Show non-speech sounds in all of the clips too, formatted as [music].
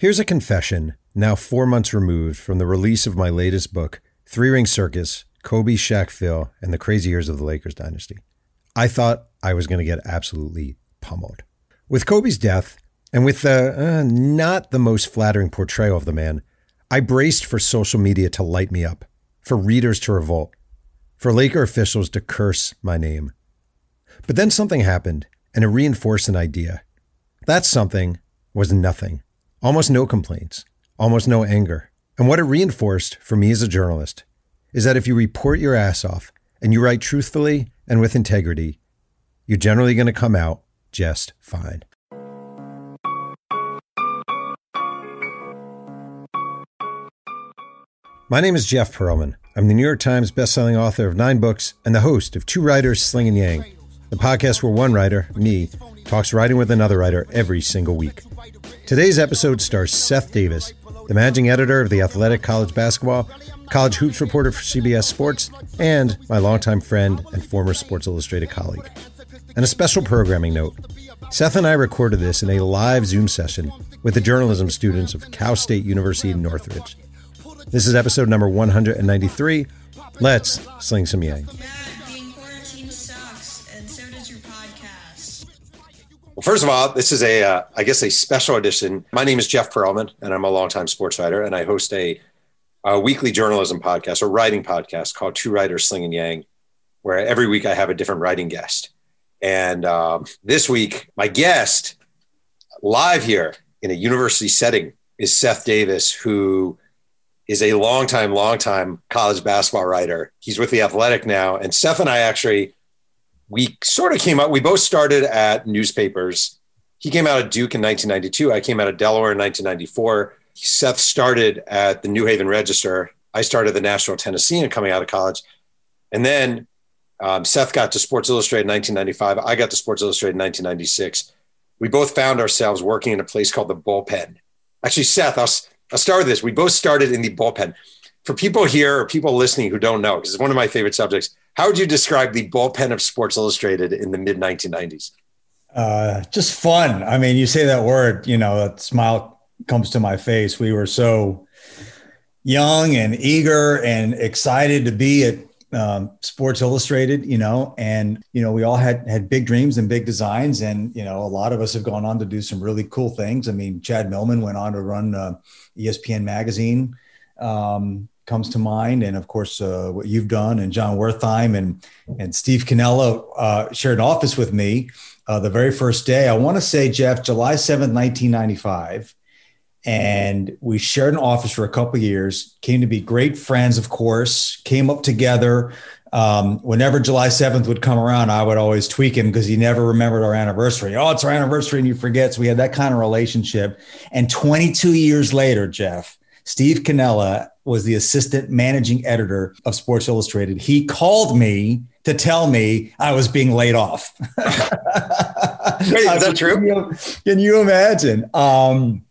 Here's a confession, now four months removed from the release of my latest book, Three Ring Circus Kobe, Shaq, Phil, and the Crazy Years of the Lakers Dynasty. I thought I was going to get absolutely pummeled. With Kobe's death, and with the uh, not the most flattering portrayal of the man, I braced for social media to light me up, for readers to revolt, for Laker officials to curse my name. But then something happened, and it reinforced an idea. That something was nothing. Almost no complaints, almost no anger. And what it reinforced for me as a journalist is that if you report your ass off and you write truthfully and with integrity, you're generally going to come out just fine. My name is Jeff Pearlman. I'm the New York Times bestselling author of nine books and the host of Two Writers Slinging Yang, the podcast where one writer, me, talks writing with another writer every single week. Today's episode stars Seth Davis, the managing editor of The Athletic College Basketball, college hoops reporter for CBS Sports, and my longtime friend and former Sports Illustrated colleague. And a special programming note Seth and I recorded this in a live Zoom session with the journalism students of Cal State University in Northridge. This is episode number 193. Let's sling some yang. Well, first of all, this is a, uh, I guess, a special edition. My name is Jeff Pearlman, and I'm a longtime sports writer, and I host a, a weekly journalism podcast, a writing podcast called Two Writers Slinging Yang, where every week I have a different writing guest. And um, this week, my guest live here in a university setting is Seth Davis, who is a longtime, longtime college basketball writer. He's with the Athletic now, and Seth and I actually we sort of came out, we both started at newspapers. He came out of Duke in 1992. I came out of Delaware in 1994. Seth started at the New Haven Register. I started the Nashville Tennessean coming out of college. And then um, Seth got to Sports Illustrated in 1995. I got to Sports Illustrated in 1996. We both found ourselves working in a place called the bullpen. Actually, Seth, I'll, I'll start with this. We both started in the bullpen. For people here or people listening who don't know, because it's one of my favorite subjects, how would you describe the bullpen of Sports Illustrated in the mid 1990s? Uh, just fun. I mean, you say that word, you know, that smile comes to my face. We were so young and eager and excited to be at um, Sports Illustrated, you know, and you know we all had had big dreams and big designs, and you know a lot of us have gone on to do some really cool things. I mean, Chad Millman went on to run uh, ESPN magazine. Um, comes to mind, and of course uh, what you've done, and Jon Wertheim and and Steve Cannella uh, shared an office with me uh, the very first day. I want to say, Jeff, July seventh, nineteen ninety five, and we shared an office for a couple years. Came to be great friends, of course. Came up together. Um, whenever July 7th would come around, I would always tweak him because he never remembered our anniversary. Oh, it's our anniversary and you forget. So we had that kind of relationship. And 22 years later, Jeff, Steve Cannella was the assistant managing editor of Sports Illustrated. He called me to tell me I was being laid off. [laughs] Wait, is that true? Can you, can you imagine? Um,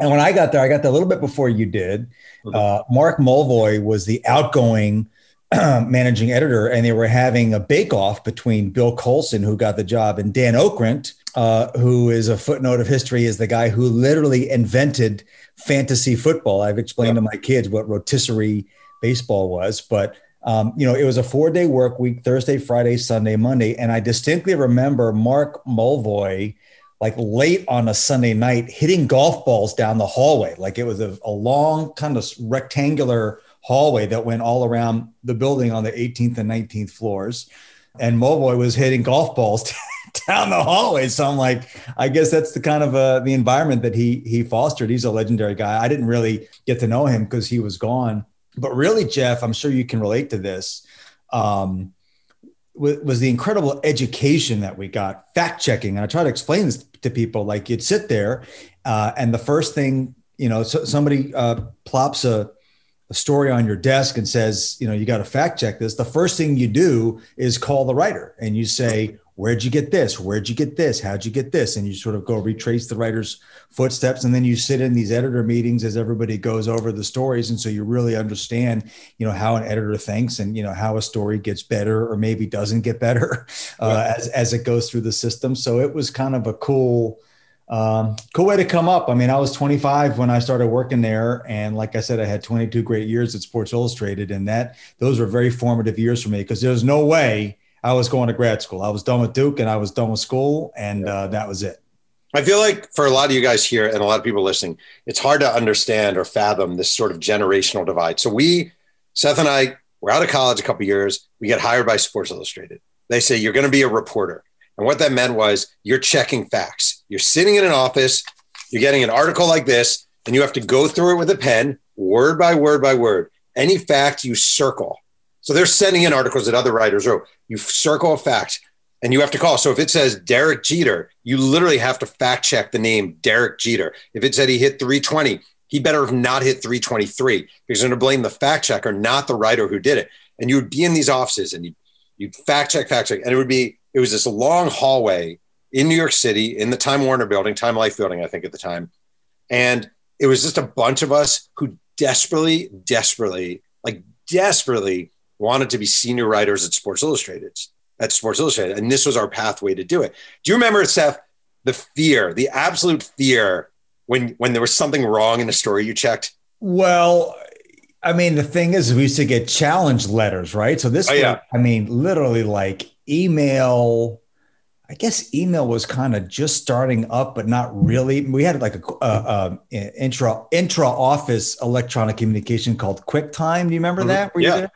and when I got there, I got there a little bit before you did. Uh, Mark Mulvoy was the outgoing [clears throat] managing editor, and they were having a bake off between Bill Colson, who got the job, and Dan Okrent, uh, who is a footnote of history, is the guy who literally invented fantasy football. I've explained to my kids what rotisserie baseball was, but um, you know, it was a four day work week, Thursday, Friday, Sunday, Monday. And I distinctly remember Mark Mulvoy, like late on a Sunday night, hitting golf balls down the hallway. Like it was a, a long kind of rectangular hallway that went all around the building on the 18th and 19th floors. And Mulvoy was hitting golf balls [laughs] down the hallway. So I'm like, I guess that's the kind of uh, the environment that he he fostered. He's a legendary guy. I didn't really get to know him because he was gone. But really, Jeff, I'm sure you can relate to this. Um, was the incredible education that we got fact checking and i try to explain this to people like you'd sit there uh, and the first thing you know so somebody uh, plops a, a story on your desk and says you know you got to fact check this the first thing you do is call the writer and you say where'd you get this? Where'd you get this? How'd you get this? And you sort of go retrace the writer's footsteps. And then you sit in these editor meetings as everybody goes over the stories. And so you really understand, you know, how an editor thinks and, you know, how a story gets better or maybe doesn't get better [laughs] uh, as, as it goes through the system. So it was kind of a cool, um, cool way to come up. I mean, I was 25 when I started working there, and like I said, I had 22 great years at Sports Illustrated, and that those were very formative years for me because there's no way I was going to grad school. I was done with Duke, and I was done with school, and uh, that was it. I feel like for a lot of you guys here and a lot of people listening, it's hard to understand or fathom this sort of generational divide. So we, Seth and I, we're out of college a couple years. We get hired by Sports Illustrated. They say you're going to be a reporter, and what that meant was you're checking facts. You're sitting in an office, you're getting an article like this, and you have to go through it with a pen, word by word by word. Any fact you circle. So they're sending in articles that other writers wrote. You circle a fact and you have to call. So if it says Derek Jeter, you literally have to fact check the name Derek Jeter. If it said he hit 320, he better have not hit 323 because you're going to blame the fact checker, not the writer who did it. And you would be in these offices and you you fact check, fact check, and it would be it was this long hallway in New York City in the Time Warner building, Time Life building, I think at the time, and it was just a bunch of us who desperately, desperately, like desperately wanted to be senior writers at Sports Illustrated at Sports Illustrated. And this was our pathway to do it. Do you remember, Seth, the fear, the absolute fear when when there was something wrong in a story you checked? Well, I mean, the thing is, we used to get challenge letters, right? So this, oh, yeah. I mean, literally like email. I guess email was kind of just starting up, but not really. We had like a, a, a intra intra office electronic communication called QuickTime. Do you remember mm-hmm. that? Were yeah.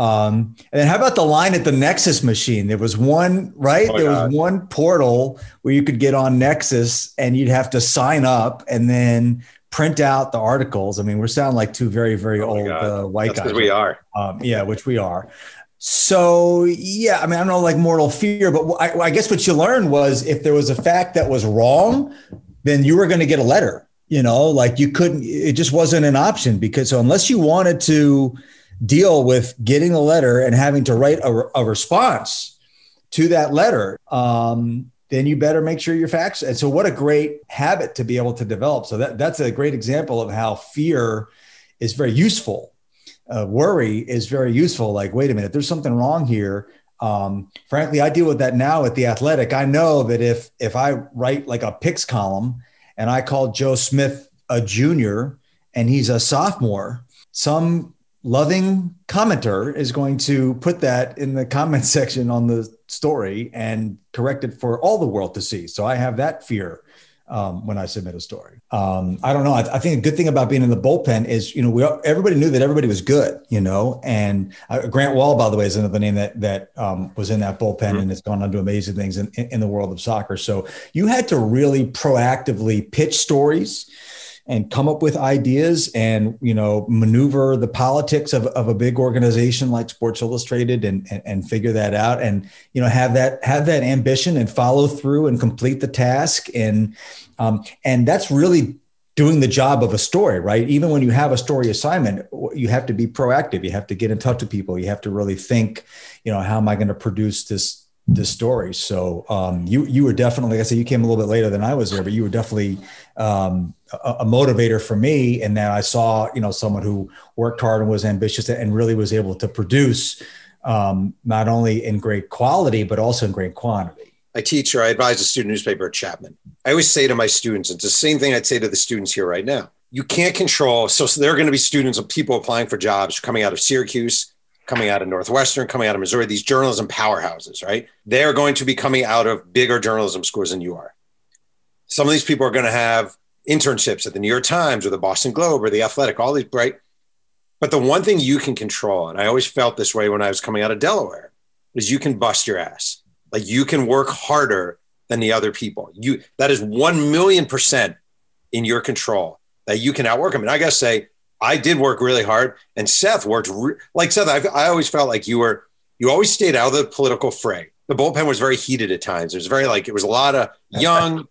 Um, and then how about the line at the Nexis machine? There was one, right? Oh there God. was one portal where you could get on Nexis and you'd have to sign up and then print out the articles. I mean, we're sounding like two very, very oh old uh, white That's guys. we are. Um, yeah, which we are. So yeah, I mean, I don't know like mortal fear, but I, I guess what you learned was if there was a fact that was wrong, then you were going to get a letter. You know, like you couldn't. It just wasn't an option because so unless you wanted to deal with getting a letter and having to write a, a response to that letter, um, then you better make sure your facts. And so, what a great habit to be able to develop. So that that's a great example of how fear is very useful. Uh, worry is very useful. Like, wait a minute, there's something wrong here. Um, frankly, I deal with that now at the Athletic. I know that if if I write like a picks column and I call Joe Smith a junior and he's a sophomore, some loving commenter is going to put that in the comment [laughs] section on the story and correct it for all the world to see. So I have that fear um, when I submit a story. Um, I don't know. I, I, think a good thing about being in the bullpen is, you know, we everybody knew that everybody was good, you know. And uh, Grant Wahl, by the way, is another name that that um, was in that bullpen mm-hmm. and has gone on to amazing things in, in the world of soccer. So you had to really proactively pitch stories and come up with ideas and you know maneuver the politics of, of a big organization like sports illustrated and, and, and figure that out and you know have that have that ambition and follow through and complete the task. And um, and that's really doing the job of a story right? Even when you have a story assignment you have to be proactive. You have to get in touch with people. You have to really think you know how am i going to produce this this story so um, you you were definitely like i said you came a little bit later than i was there but you were definitely um, a, a, motivator for me and that I saw, you know, someone who worked hard and was ambitious and really was able to produce um, not only in great quality, but also in great quantity. I teach or I advise a student newspaper at Chapman. I always say to my students, it's the same thing I'd say to the students here right now. You can't control. So, so there are going to be students of people applying for jobs coming out of Syracuse, coming out of Northwestern, coming out of Missouri, these journalism powerhouses, right? They're going to be coming out of bigger journalism schools than you are. Some of these people are going to have internships at the New York Times or the Boston Globe or the Athletic, all these bright. But the one thing you can control, and I always felt this way when I was coming out of Delaware, is you can bust your ass. Like you can work harder than the other people. You that is one million percent in your control that you can outwork them. And I gotta say, I did work really hard, and Seth worked re- like Seth. I, I always felt like you were you always stayed out of the political fray. The bullpen was very heated at times. It was very like it was a lot of young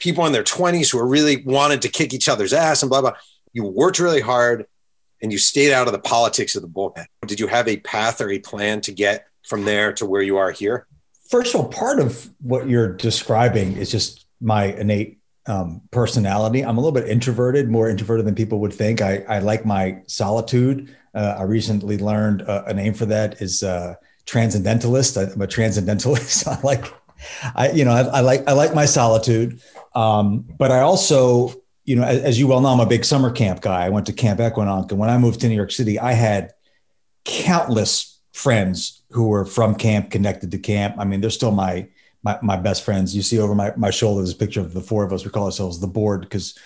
people in their 20s who are really wanted to kick each other's ass and blah blah. You worked really hard and you stayed out of the politics of the bullpen. Did you have a path or a plan to get from there to where you are here? First of all, part of what you're describing is just my innate um, personality. I'm a little bit introverted, more introverted than people would think. I, I like my solitude. Uh, I recently learned a, a, name for that is uh, transcendentalist. I'm a transcendentalist. [laughs] I like, I you know, I, I like I like my solitude. Um, but I also, you know, as, as, you well know, I'm a big summer camp guy. I went to Camp Equinox, and when I moved to New York City, I had countless friends who were from camp, connected to camp. I mean, they're still my my, my best friends. You see over my, my shoulder this picture of the four of us. We call ourselves the board because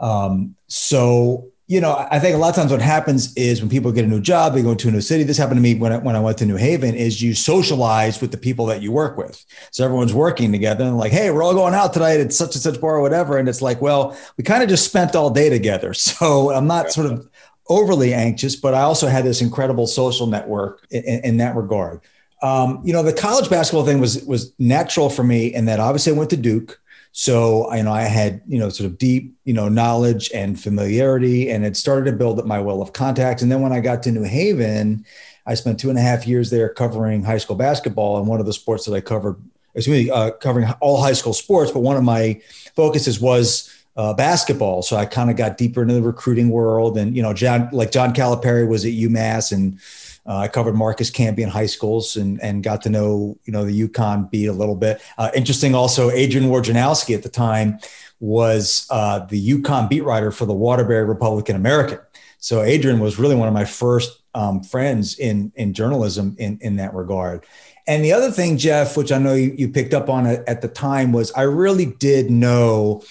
um, so you know, I think a lot of times what happens is when people get a new job, they go into a new city. This happened to me when I, when I went to New Haven. Is you socialize with the people that you work with. So everyone's working together and like, hey, we're all going out tonight at such and such bar or whatever. And it's like, well, we kind of just spent all day together. [laughs] So I'm not sort of overly anxious, but I also had this incredible social network in, in that regard. Um, you know, the college basketball thing was was natural for me in that obviously I went to Duke. So, you know, I had, you know, sort of deep, you know, knowledge and familiarity, and it started to build up my well of contacts. And then when I got to New Haven, I spent two and a half years there covering high school basketball. And one of the sports that I covered, excuse me, uh, covering all high school sports, but one of my focuses was uh, basketball. So I kind of got deeper into the recruiting world. And, you know, John, like John Calipari was at UMass and uh, I covered Marcus Camby high schools and, and got to know, you know, the UConn beat a little bit. Uh, interesting also, Adrian Wojnarowski at the time was uh, the UConn beat writer for the Waterbury Republican American. So Adrian was really one of my first um, friends in, in journalism in, in that regard. And the other thing, Jeff, which I know you, you picked up on at the time, was I really did know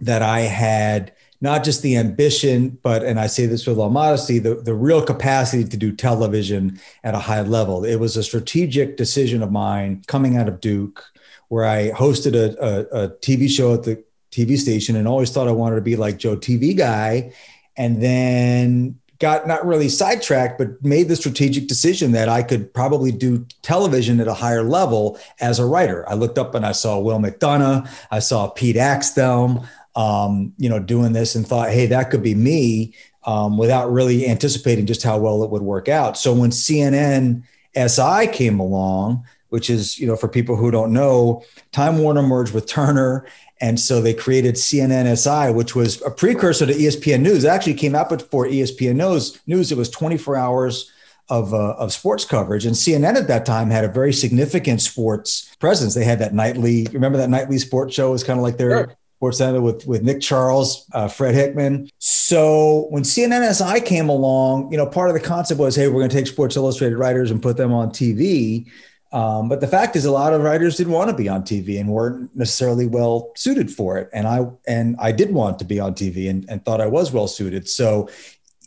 that I had not just the ambition, but, and I say this with all modesty, the, the real capacity to do television at a high level. It was a strategic decision of mine coming out of Duke, where I hosted a, a, a TV show at the TV station and always thought I wanted to be like Joe TV guy. And then got not really sidetracked, but made the strategic decision that I could probably do television at a higher level as a writer. I looked up and I saw Will McDonough, I saw Pete Axthelm, um, you know, doing this and thought, hey, that could be me um, without really anticipating just how well it would work out. So when CNN SI came along, which is, you know, for people who don't know, Time Warner merged with Turner. And so they created CNN SI, which was a precursor to ESPN News. It actually came out before ESPN News. News it was 24 hours of, uh, of sports coverage. And CNN at that time had a very significant sports presence. They had that nightly, remember that nightly sports show was kind of like their sure. Sports Center with with Nick Charles, uh, Fred Hickman. So when CNNSI came along, you know, part of the concept was, hey, we're going to take Sports Illustrated writers and put them on TV. Um, but the fact is, a lot of writers didn't want to be on TV and weren't necessarily well suited for it. And I and I did want to be on TV and, and thought I was well suited. So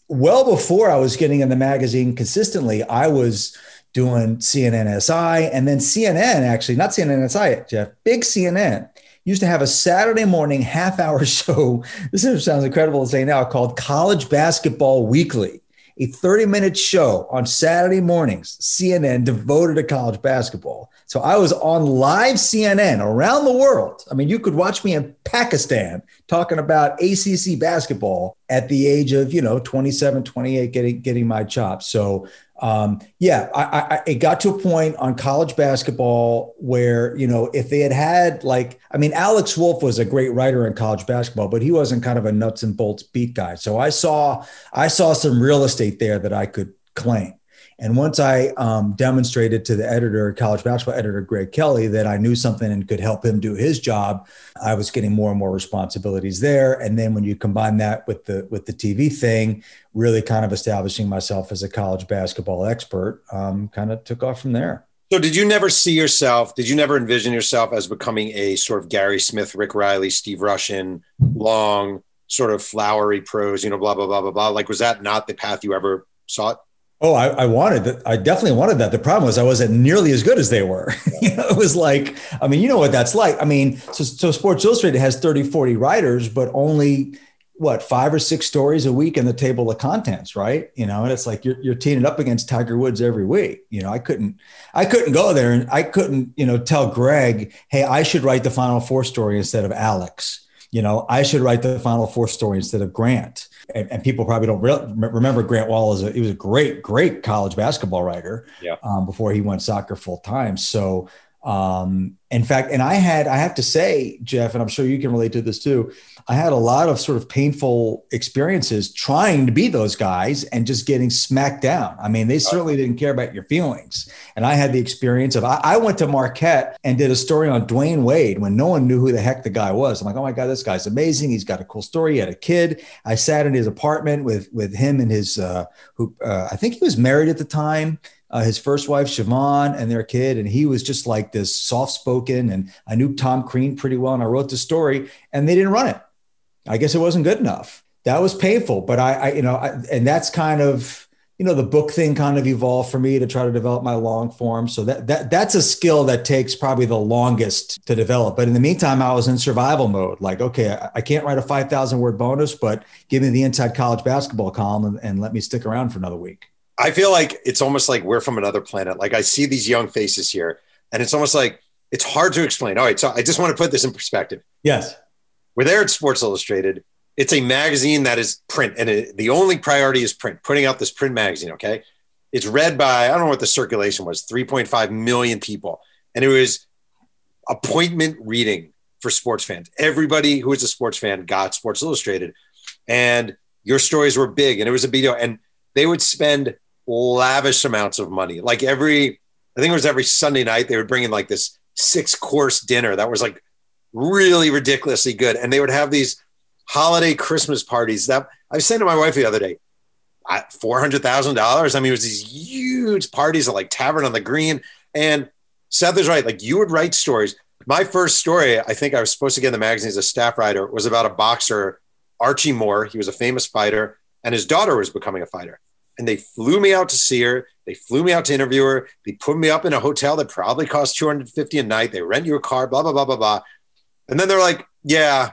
well before I was getting in the magazine consistently, I was doing CNNSI and then CNN actually, not CNNSI, Jeff, big CNN used to have a Saturday morning half hour [laughs] show. This sounds incredible to say now called College Basketball Weekly, a 30 minute show on Saturday mornings, CNN devoted to college basketball. So I was on live CNN around the world. I mean, you could watch me in Pakistan talking about ACC basketball at the age of, you know, 27, 28, getting, getting my chops. So um, yeah, I, I, it got to a point on college basketball where you know if they had had like I mean Alex Wolff was a great writer in college basketball, but he wasn't kind of a nuts and bolts beat guy. So I saw I saw some real estate there that I could claim. And once I um, demonstrated to the editor, college basketball editor Greg Kelly, that I knew something and could help him do his job, I was getting more and more responsibilities there. And then when you combine that with the with the TV thing, really kind of establishing myself as a college basketball expert, um, kind of took off from there. So, did you never see yourself? Did you never envision yourself as becoming a sort of Gary Smith, Rick Reilly, Steve Rushin, long, sort of flowery prose, you know, blah blah blah blah blah? Like, was that not the path you ever sought? Oh, I, I, wanted that. I definitely wanted that. The problem was I wasn't nearly as good as they were. [laughs] you know, it was like, I mean, you know what that's like. I mean, so, so Sports Illustrated has 30, 40 writers, but only what, five or six stories a week in the table of contents, right? You know, and it's like you're, you're teaming up against Tiger Woods every week. You know, I couldn't, I couldn't go there and I couldn't, you know, tell Greg, hey, I should write the final four story instead of Alex. You know, I should write the final four story instead of Grant and, and people probably don't re- remember Grant Wahl as a, he was a great, great college basketball writer yeah. um, before he went soccer full time. So, Um, in fact, and I had, I have to say, Jeff, and I'm sure you can relate to this too. I had a lot of sort of painful experiences trying to be those guys and just getting smacked down. I mean, they certainly didn't care about your feelings. And I had the experience of I, I, went to Marquette and did a story on Dwyane Wade when no one knew who the heck the guy was. I'm like, oh my God, this guy's amazing. He's got a cool story. He had a kid. I sat in his apartment with with him and his uh, who uh, I think he was married at the time uh, his first wife Siohvaughn and their kid, and he was just like this soft-spoken. And I knew Tom Crean pretty well, and I wrote the story, and they didn't run it. I guess it wasn't good enough. That was painful, but I, I you know, I, and that's kind of you know the book thing kind of evolved for me to try to develop my long form. So that that that's a skill that takes probably the longest to develop. But in the meantime, I was in survival mode. Like, okay, I, I can't write a five thousand word bonus, but give me the inside college basketball column and, and let me stick around for another week. I feel like it's almost like we're from another planet. Like I see these young faces here, and it's almost like it's hard to explain. All right, so I just want to put this in perspective. Yes, we're there at Sports Illustrated. It's a magazine that is print, and it, the only priority is print. Putting out this print magazine, okay? It's read by I don't know what the circulation was, 3.5 million people, and it was appointment reading for sports fans. Everybody who is a sports fan got Sports Illustrated, and your stories were big, and it was a video, and they would spend lavish amounts of money. Like every, I think it was every Sunday night, they would bring in like this six course dinner that was like really ridiculously good. And they would have these holiday Christmas parties that I was saying to my wife the other day, $400,000. I mean, it was these huge parties at like Tavern on the Green. And Seth is right. Like you would write stories. My first story, I think I was supposed to get in the magazine as a staff writer, was about a boxer, Archie Moore. He was a famous fighter, and his daughter was becoming a fighter and they flew me out to see her. They flew me out to interview her. They put me up in a hotel that probably cost 250 a night. They rent you a car, blah, blah, blah, blah, blah. And then they're like, yeah,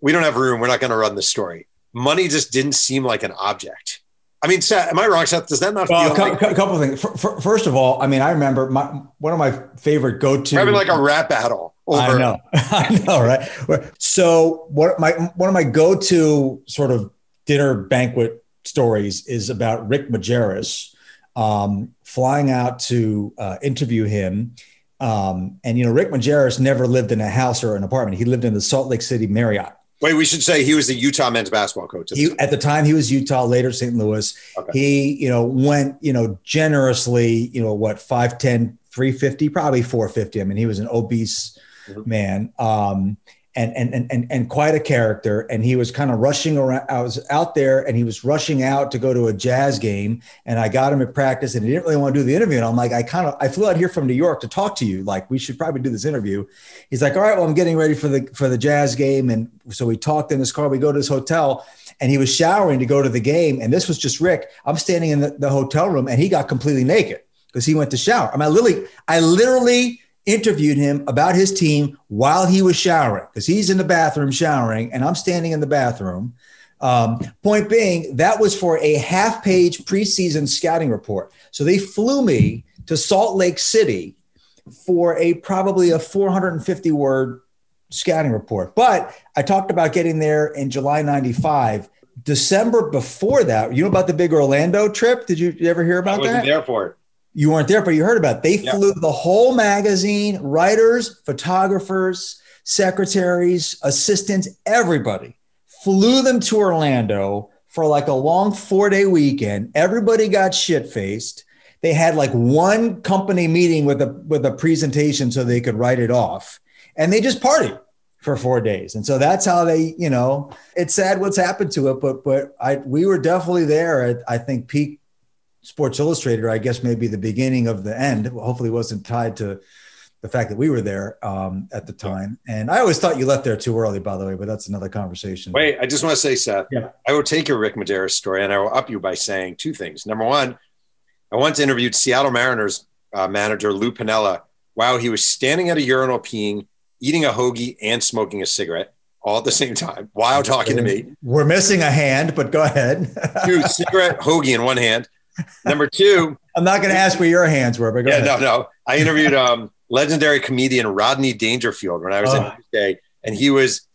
we don't have room. We're not going to run the story. Money just didn't seem like an object. I mean, Seth, am I wrong, Seth? Does that not well, feel a like- couple of things? First of all, I mean, I remember my, one of my favorite go-to. Having like a rap battle. Over. I know, [laughs] I know, right? So, what my one of my go-to sort of dinner banquet stories is about Rick Majerus um, flying out to uh, interview him. Um, and you know, Rick Majerus never lived in a house or an apartment. He lived in the Salt Lake City Marriott. Wait, we should say he was the Utah men's basketball coach. At, he, the, at the time, he was Utah, later St. Louis. Okay. He, you know, went, you know, generously, you know, what, 5'10, 350, probably 450. I mean, he was an obese mm-hmm. man. Um, and and and and quite a character. And he was kind of rushing around. I was out there, and he was rushing out to go to a jazz game. And I got him at practice, and he didn't really want to do the interview. And I'm like, I kind of I flew out here from New York to talk to you. Like, we should probably do this interview. He's like, All right, well, I'm getting ready for the for the jazz game. And so we talked in his car. We go to his hotel, and he was showering to go to the game. And this was just Rick. I'm standing in the, the hotel room, and he got completely naked because he went to shower. I mean, I literally, I literally interviewed him about his team while he was showering because he's in the bathroom showering and I'm standing in the bathroom. Um, point being, that was for a half page preseason scouting report. So they flew me to Salt Lake City for a probably a 450 word scouting report. But I talked about getting there in July 95. December before that, you know about the big Orlando trip? Did you, you ever hear about I wasn't that? There for it you weren't there, but you heard about it. They yeah. flew the whole magazine, writers, photographers, secretaries, assistants, everybody flew them to Orlando for like a long four day weekend. Everybody got shit faced. They had like one company meeting with a with a presentation so they could write it off, and they just partied for four days. And so that's how they, you know, it's sad what's happened to it, but but I we were definitely there at I think peak Sports Illustrated, I guess maybe the beginning of the end. Hopefully, wasn't tied to the fact that we were there um, at the time. And I always thought you left there too early, by the way, but that's another conversation. Wait, I just want to say, Seth, yeah. I will take your Rick Majerus story and I will up you by saying two things. Number one, I once interviewed Seattle Mariners uh, manager Lou Piniella while he was standing at a urinal peeing, eating a hoagie, and smoking a cigarette all at the same time while talking to me. We're missing a hand, but go ahead. [laughs] Dude, cigarette, hoagie in one hand. Number two, [laughs] I'm not going to ask where your hands were, but yeah, ahead. no, no. I interviewed um, legendary comedian Rodney Dangerfield when I was oh. in Newsday, and he was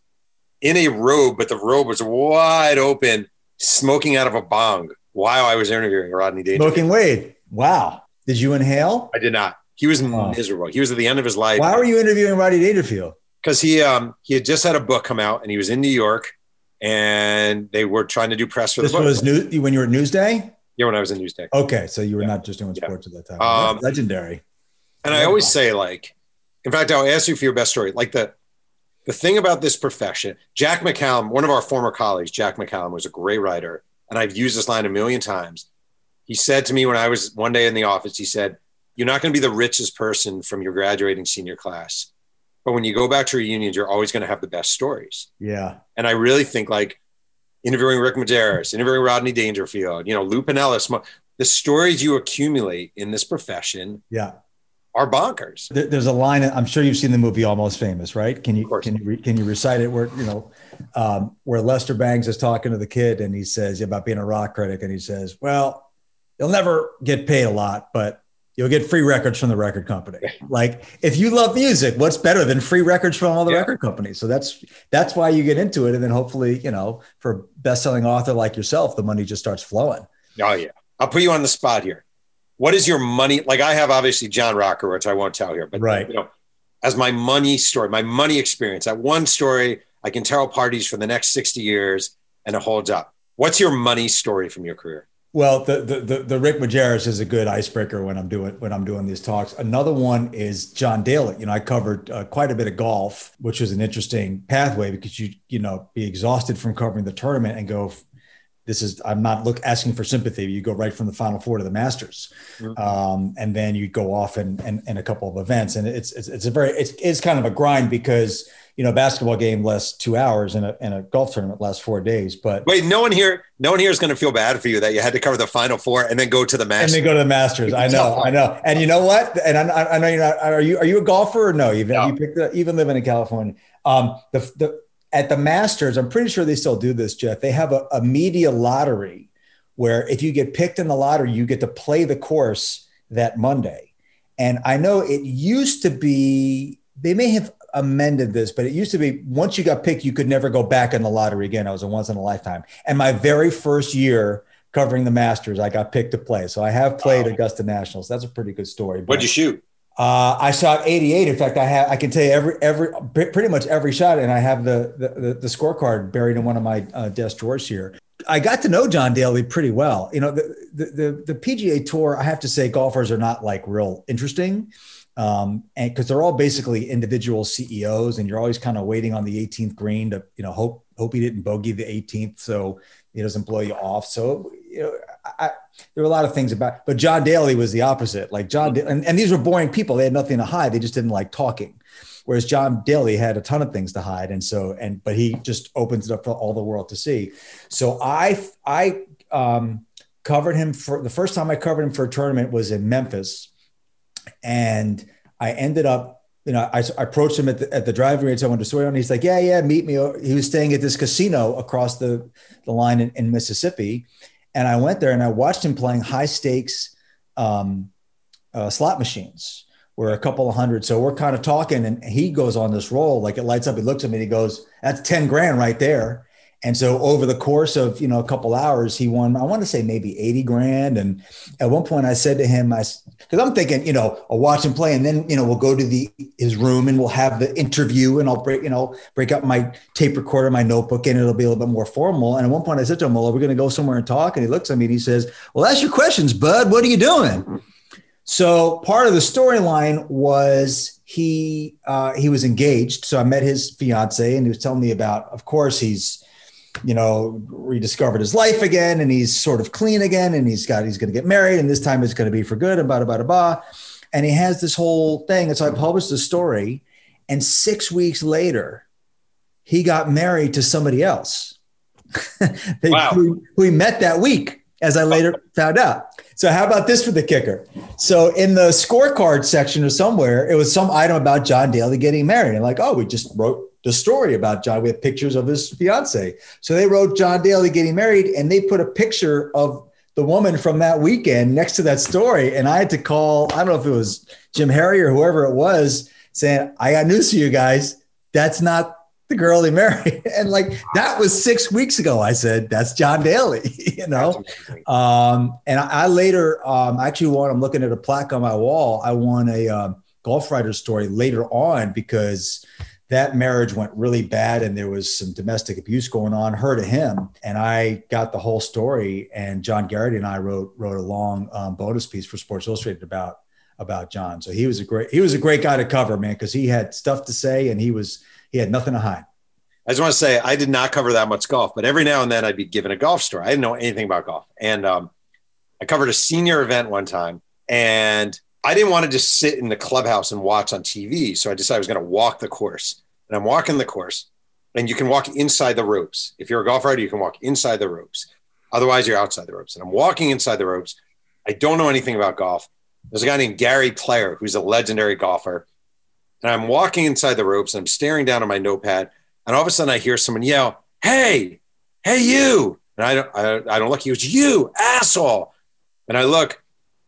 in a robe, but the robe was wide open, smoking out of a bong while I was interviewing Rodney Dangerfield. Smoking weed. Wow. Did you inhale? I did not. He was oh. miserable. He was at the end of his life. Why were you interviewing Rodney Dangerfield? Because he um he had just had a book come out and he was in New York and they were trying to do press for this the book. was new when you were at Newsday. Yeah, when I was in Newsday. Okay, so you were yeah. not just doing sports yeah. at that time. Um, legendary. And I always say, like, in fact, I'll ask you for your best story. Like the the thing about this profession, Jack McCallum, one of our former colleagues, Jack McCallum, was a great writer, and I've used this line a million times. He said to me when I was one day in the office, he said, "You're not going to be the richest person from your graduating senior class, but when you go back to reunions, you're always going to have the best stories." Yeah. And I really think like interviewing Rick Majerus, interviewing Rodney Dangerfield, you know, Lou Piniella, the stories you accumulate in this profession yeah. are bonkers. There's a line, I'm sure you've seen the movie Almost Famous, right? Can you, can you, re, can you recite it where, you know, um, where Lester Bangs is talking to the kid and he says about being a rock critic and he says, well, you'll never get paid a lot, but you'll get free records from the record company. [laughs] Like if you love music, what's better than free records from all the yeah. record companies? So that's that's why you get into it, and then hopefully, you know, for a best-selling author like yourself, the money just starts flowing. Oh yeah, I'll put you on the spot here. What is your money? Like I have obviously John Rocker, which I won't tell here, but right, you know, as my money story, my money experience. That one story I can tell parties for the next sixty years, and it holds up. What's your money story from your career? Well, the, the, the the Rick Majerus is a good icebreaker when I'm doing when I'm doing these talks. Another one is John Daly. You know, I covered uh, quite a bit of golf, which was an interesting pathway because you you know be exhausted from covering the tournament and go. This is I'm not look asking for sympathy. You go right from the Final Four to the Masters, mm-hmm. um, and then you go off and, and and a couple of events, and it's it's, it's a very it's, it's kind of a grind because you know, basketball game lasts two hours and a, and a golf tournament lasts four days. But wait, no one here, no one here is going to feel bad for you that you had to cover the final four and then go to the Masters. And then go to the Masters. I know, I know. And you know what? And I, I know you're not. Are you are you a golfer or no? You've no. you picked the, even living in California. Um, the the at the Masters, I'm pretty sure they still do this, Jeff. They have a, a media lottery where if you get picked in the lottery, you get to play the course that Monday. And I know it used to be they may have amended this, but it used to be once you got picked, you could never go back in the lottery again. I was a once in a lifetime. And my very first year covering the Masters, I got picked to play. So I have played wow. Augusta Nationals. That's a pretty good story. What'd you shoot? Uh, I shot 88. In fact, I have I can tell you every every pretty much every shot, and I have the the, the scorecard buried in one of my uh, desk drawers here. I got to know John Daly pretty well. You know, the, the the the PGA Tour. I have to say, golfers are not like real interesting um, and because they're all basically individual CEOs, and you're always kind of waiting on the 18th green to you know hope hope he didn't bogey the 18th, so he doesn't blow you off. So you know, I, there were a lot of things about, but John Daly was the opposite. Like John, and, and these were boring people; they had nothing to hide. They just didn't like talking. Whereas John Daly had a ton of things to hide, and so and but he just opens it up for all the world to see. So I I um, covered him for the first time I covered him for a tournament was in Memphis and I ended up, you know, I, I approached him at the, at the driving range. I went to Sawyer, and he's like, "Yeah, yeah, meet me." He was staying at this casino across the the line in, in Mississippi, and I went there and I watched him playing high stakes um, uh, slot machines. We're a couple of hundred, so we're kind of talking, and he goes on this roll. Like it lights up. He looks at me, and he goes, "That's ten grand right there." And so over the course of, you know, a couple hours, he won, I want to say maybe 80 grand. And at one point I said to him, I, cause I'm thinking, you know, I'll watch him play and then, you know, we'll go to the, his room and we'll have the interview and I'll break, you know, break up my tape recorder, my notebook and it'll be a little bit more formal. And at one point I said to him, well, we're going to go somewhere and talk. And he looks at me and he says, well, that's your questions, bud. What are you doing? So part of the storyline was he, uh, he was engaged. So I met his fiance and he was telling me about, of course he's, you know, rediscovered his life again and he's sort of clean again and he's got, he's going to get married and this time it's going to be for good and blah, blah, blah, blah. And he has this whole thing. And so I published the story. And six weeks later, he got married to somebody else [laughs] they, wow. who, who he met that week, as I later [laughs] found out. So how about this for the kicker? So in the scorecard section or somewhere, it was some item about John Daly getting married. And like, oh, we just wrote the story about John. We have pictures of his fiance. So they wrote John Daly getting married and they put a picture of the woman from that weekend next to that story. And I had to call, I don't know if it was Jim Herre or whoever it was, saying, I got news for you guys. That's not the girl he married. [laughs] And like that was six weeks ago. I said, that's John Daly, [laughs] you know? Um, and I, I later um, actually won, I'm looking at a plaque on my wall. I won a uh, Golf Writer story later on because that marriage went really bad and there was some domestic abuse going on, her to him. And I got the whole story. And John Garrity and I wrote wrote a long um, bonus piece for Sports Illustrated about about John. So he was a great he was a great guy to cover, man, because he had stuff to say and he was he had nothing to hide. I just want to say I did not cover that much golf, but every now and then I'd be given a golf story. I didn't know anything about golf, and um, I covered a senior event one time, and I didn't want to just sit in the clubhouse and watch on TV. So I decided I was going to walk the course. And I'm walking the course, and you can walk inside the ropes. If you're a golf rider, you can walk inside the ropes. Otherwise, you're outside the ropes. And I'm walking inside the ropes. I don't know anything about golf. There's a guy named Gary Player who's a legendary golfer. And I'm walking inside the ropes and I'm staring down at my notepad. And all of a sudden, I hear someone yell, Hey, hey, you. And I don't, I, I don't look. He goes, You asshole. And I look,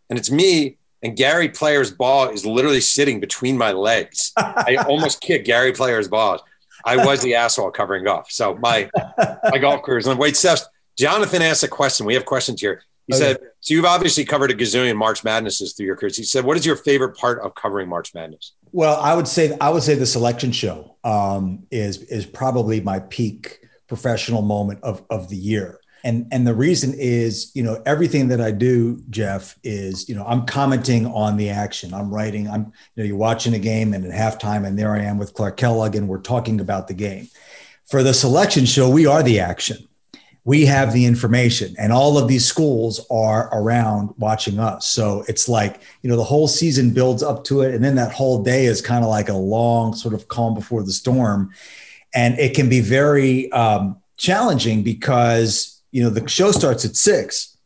and it's me and Gary Player's ball is literally sitting between my legs. I [laughs] almost kicked Gary Player's ball. I was the asshole covering golf. So my my golf [laughs] career is on. Wait, Seth, Jonathan asked a question. We have questions here. He okay. said, "So you've obviously covered a gazillion March Madnesses through your career." He said, "What is your favorite part of covering March Madness?" Well, I would say I would say the selection show um, is is probably my peak professional moment of of the year and and the reason is you know everything that i do jeff is you know i'm commenting on the action. I'm writing i'm you know you're watching a game and at halftime and there i am with clark kellogg and we're talking about the game. For the selection show we are the action. We have the information and all of these schools are around watching us. So it's like you know the whole season builds up to it and then that whole day is kind of like a long sort of calm before the storm. And it can be very um, challenging because you know, the show starts at six,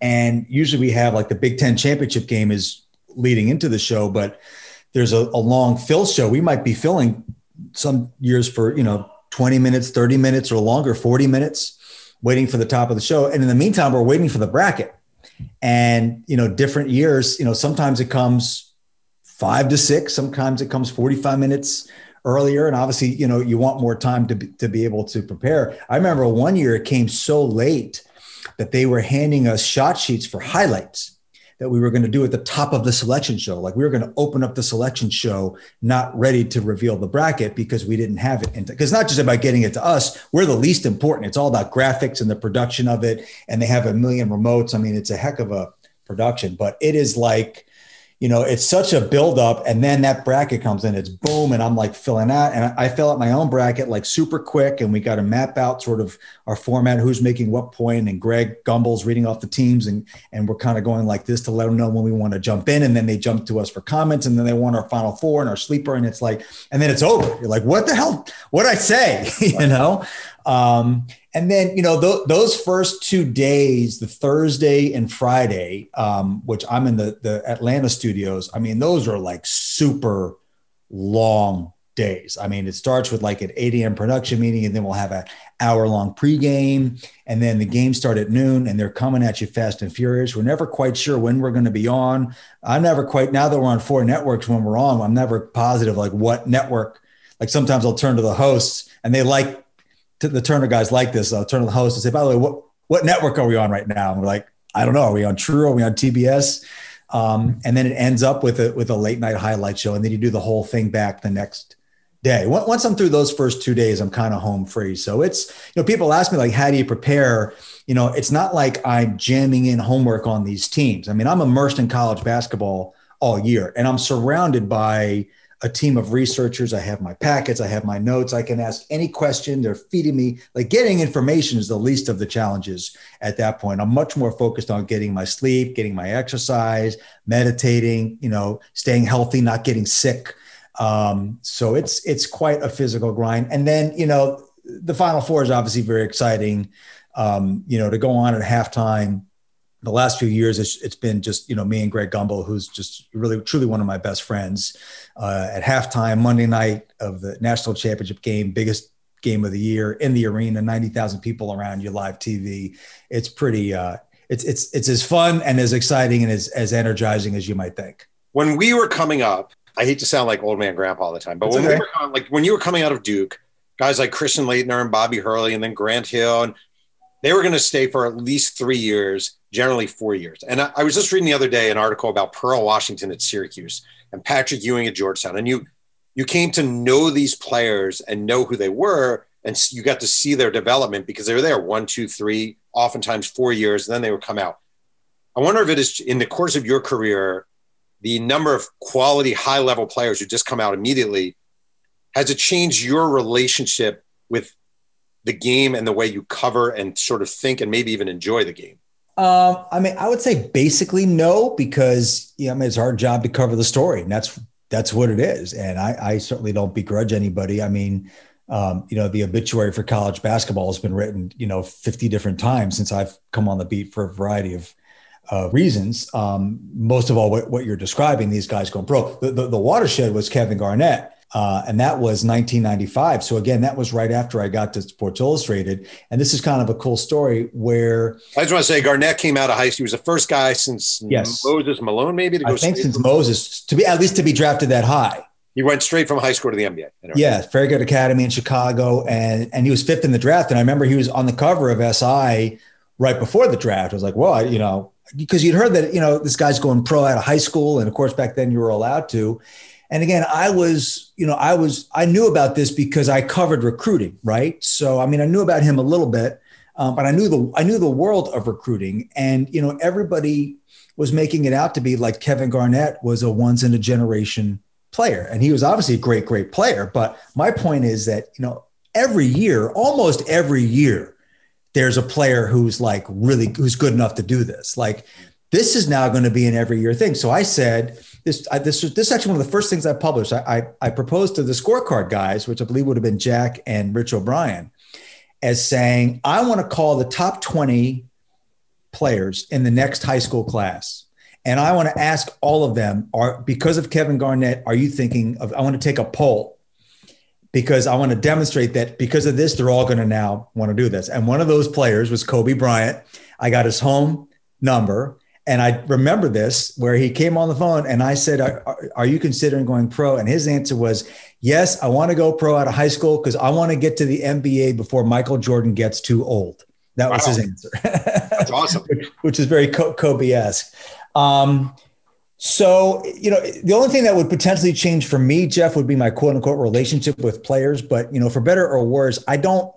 and usually we have like the Big Ten championship game is leading into the show, but there's a, a long fill show. We might be filling some years for you know 20 minutes, 30 minutes, or longer, 40 minutes, waiting for the top of the show. And in the meantime, we're waiting for the bracket. And you know, different years, you know, sometimes it comes five to six, sometimes it comes 45 minutes earlier and obviously you know you want more time to be, to be able to prepare. I remember one year it came so late that they were handing us shot sheets for highlights that we were going to do at the top of the selection show. Like we were going to open up the selection show not ready to reveal the bracket because we didn't have it because not just about getting it to us we're the least important. It's all about graphics and the production of it and they have a million remotes. I mean it's a heck of a production but it is like you know, it's such a buildup, and then that bracket comes in, it's boom, and I'm like filling out, and I, fill out my own bracket like super quick, and we got to map out sort of our format, who's making what point, and Greg Gumbel's reading off the teams, and and we're kind of going like this to let them know when we want to jump in, and then they jump to us for comments, and then they want our final four and our sleeper, and it's like, and then it's over. You're like, what the hell? What I say? [laughs] you know. Um, and then you know th- those first two days the thursday and friday um, which i'm in the, the atlanta studios i mean those are like super long days. I mean it starts with like an 8 a.m production meeting and then we'll have an hour long pregame and then the game start at noon and they're coming at you fast and furious. We're never quite sure when we're going to be on. I'm never quite now that we're on four networks when we're on i'm never positive like what network like sometimes i'll turn to the hosts and they like the Turner guys like this. I'll turn to the host and say, by the way, what, what network are we on right now? And we're like, I don't know. Are we on True? Are we on TBS? Um, and then it ends up with a, with a late night highlight show. And then you do the whole thing back the next day. Once I'm through those first two days, I'm kind of home free. So it's, you know, people ask me like, how do you prepare? You know, it's not like I'm jamming in homework on these teams. I mean, I'm immersed in college basketball all year and I'm surrounded by, a team of researchers. I have my packets, I have my notes. I can ask any question. They're feeding me. Like getting information is the least of the challenges at that point. I'm much more focused on getting my sleep, getting my exercise, meditating, you know, staying healthy, not getting sick. Um, so it's it's quite a physical grind. And then, you know, the final four is obviously very exciting. Um, you know, to go on at halftime the last few years, it's, it's been just you know me and Greg Gumbel, who's just really truly one of my best friends. Uh, at halftime Monday night of the national championship game, biggest game of the year in the arena, ninety thousand people around you, live TV. It's pretty. Uh, it's it's it's as fun and as exciting and as as energizing as you might think. When we were coming up, I hate to sound like old man grandpa all the time, but when okay. we were like when you were coming out of Duke, guys like Christian Laettner and Bobby Hurley, and then Grant Hill, and they were going to stay for at least three years, generally four years. And I, I was just reading the other day an article about Pearl Washington at Syracuse and Patrick Ewing at Georgetown, and you you came to know these players and know who they were, and you got to see their development because they were there one, two, three, oftentimes four years, and then they would come out. I wonder if it is in the course of your career, the number of quality high level players who just come out immediately has it changed your relationship with the game and the way you cover and sort of think and maybe even enjoy the game? Um, I mean, I would say basically no, because yeah, I mean it's our job to cover the story, and that's that's what it is. And I, I certainly don't begrudge anybody. I mean, um, you know, the obituary for college basketball has been written, you know, 50 different times since I've come on the beat for a variety of uh, reasons. Um, most of all, what, what, you're describing, these guys going pro. The, the, the watershed was Kevin Garnett. Uh, and that was 1995. So again, that was right after I got to Sports Illustrated. And this is kind of a cool story where I just want to say Garnett came out of high school. He was the first guy since yes. Moses Malone, maybe to go. I think since Moses to be at least to be drafted that high. He went straight from high school to the NBA. Yeah, good academy in Chicago, and and he was fifth in the draft. And I remember he was on the cover of SI right before the draft. I was like, well, I, you know, because you'd heard that you know this guy's going pro out of high school, and of course back then you were allowed to. And again, I was, you know, I was, I knew about this because I covered recruiting, right? So I mean, I knew about him a little bit, um, but I knew the, I knew the world of recruiting, and you know, everybody was making it out to be like Kevin Garnett was a once in a generation player, and he was obviously a great, great player. But my point is that you know, every year, almost every year, there's a player who's like really who's good enough to do this. Like this is now going to be an every year thing. So I said this. I, this this is actually one of the first things I published. I, I I proposed to the scorecard guys, which I believe would have been Jack and Rich O'Brien, as saying I want to call the top twenty players in the next high school class. And I want to ask all of them are because of Kevin Garnett, are you thinking of I want to take a poll because I want to demonstrate that because of this, they're all going to now want to do this. And one of those players was Kobe Bryant. I got his home number. And I remember this where he came on the phone and I said, are, are, you considering going pro? And his answer was, Yes, I want to go pro out of high school because I want to get to the NBA before Michael Jordan gets too old. That wow. was his answer. That's awesome. [laughs] which, which, is very Kobe esque. Um, so, you know, the only thing that would potentially change for me, Jeff, would be my quote unquote relationship with players. But, you know, for better or worse, I don't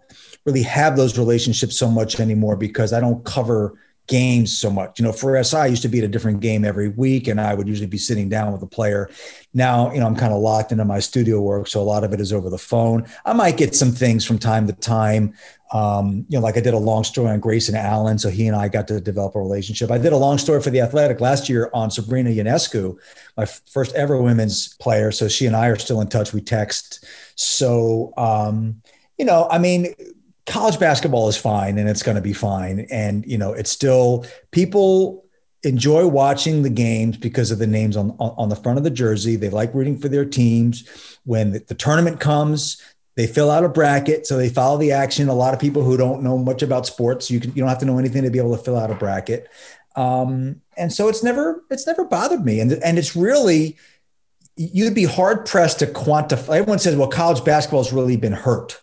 really have those relationships so much anymore because I don't cover games so much. You know, for SI, I used to be at a different game every week, and I would usually be sitting down with a player. Now, you know, I'm kind of locked into my studio work, so a lot of it is over the phone. I might get some things from time to time. Um, you know, like I did a long story on Grayson Allen, so he and I got to develop a relationship. I did a long story for the Athletic last year on Sabrina Ionescu, my first ever women's player. So she and I are still in touch. We text. So, um, you know, I mean, college basketball is fine and it's going to be fine. And, you know, it's still people enjoy watching the games because of the names on, on the front of the jersey. They like rooting for their teams. When the, the tournament comes, they fill out a bracket. So they follow the action. A lot of people who don't know much about sports, you can, you don't have to know anything to be able to fill out a bracket. Um, and so it's never, it's never bothered me. And, and it's really, you'd be hard pressed to quantify. Everyone says, well, college basketball has really been hurt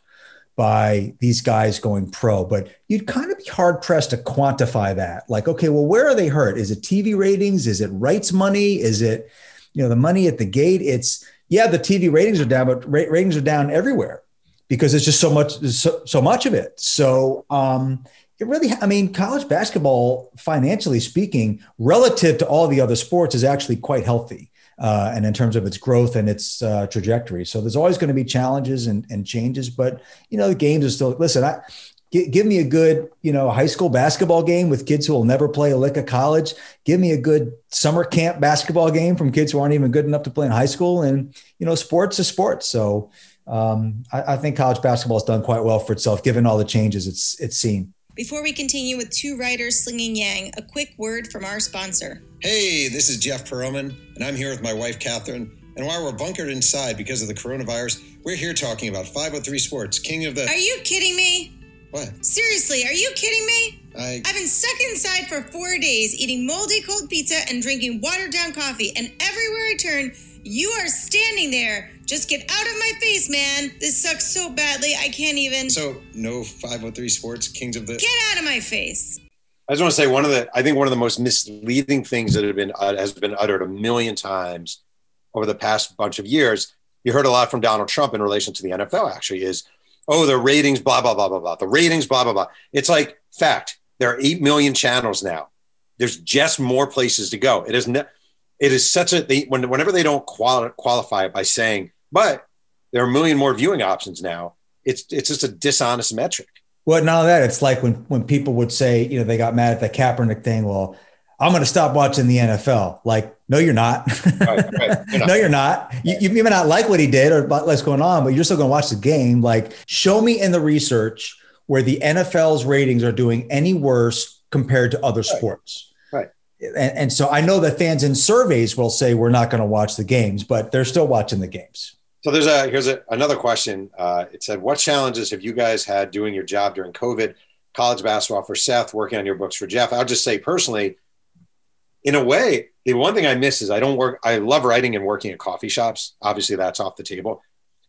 by these guys going pro, but you'd kind of be hard pressed to quantify that. Like, okay, well, where are they hurt? Is it TV ratings? Is it rights money? Is it, you know, the money at the gate? It's, yeah, the TV ratings are down, but ratings are down everywhere because it's just so much, so, so much of it. So, um, it really, I mean, college basketball, financially speaking, relative to all the other sports, is actually quite healthy uh, and in terms of its growth and its uh, trajectory. So there's always going to be challenges and, and changes, but you know the games are still. Listen, give me a good you know high school basketball game with kids who will never play a lick of college. Give me a good summer camp basketball game from kids who aren't even good enough to play in high school. And you know, sports is sports. So um, I, I think college basketball has done quite well for itself, given all the changes it's it's seen. Before we continue with two writers slinging yang, a quick word from our sponsor. Hey, this is Jeff Pearlman, and I'm here with my wife, Catherine. And while we're bunkered inside because of the coronavirus, we're here talking about 503 Sports, king of the. Are you kidding me? What? Seriously, are you kidding me? I... I've been stuck inside for four days eating moldy cold pizza and drinking watered down coffee, and everywhere I turn, you are standing there Just get out of my face, man. This sucks so badly. I can't even. So, no 503 Sports Kings of the. Get out of my face. I just want to say one of the I think one of the most misleading things that have been uh, has been uttered a million times over the past bunch of years. You heard a lot from Donald Trump in relation to the NFL. Actually, is oh the ratings blah blah blah blah blah the ratings blah blah blah. It's like fact. There are eight million channels now. There's just more places to go. It is ne- it is such a they, when, whenever they don't quali- qualify it by saying, but there are a million more viewing options now. It's it's just a dishonest metric. Well, not only that, it's like when when people would say, you know, they got mad at the Kaepernick thing. Well, I'm going to stop watching the NFL. Like, no, you're not. Right, right. You're [laughs] not. no, you're not. You, you may not like what he did or what's going on, but you're still going to watch the game. Like, show me in the research where the NFL's ratings are doing any worse compared to other right. sports. Right. And, and so I know that fans in surveys will say we're not going to watch the games, but they're still watching the games. So there's a here's a, another question. Uh, it said, "What challenges have you guys had doing your job during COVID? College basketball for Seth, working on your books for Jeff." I'll just say personally, in a way, the one thing I miss is I don't work. I love writing and working at coffee shops. Obviously, that's off the table.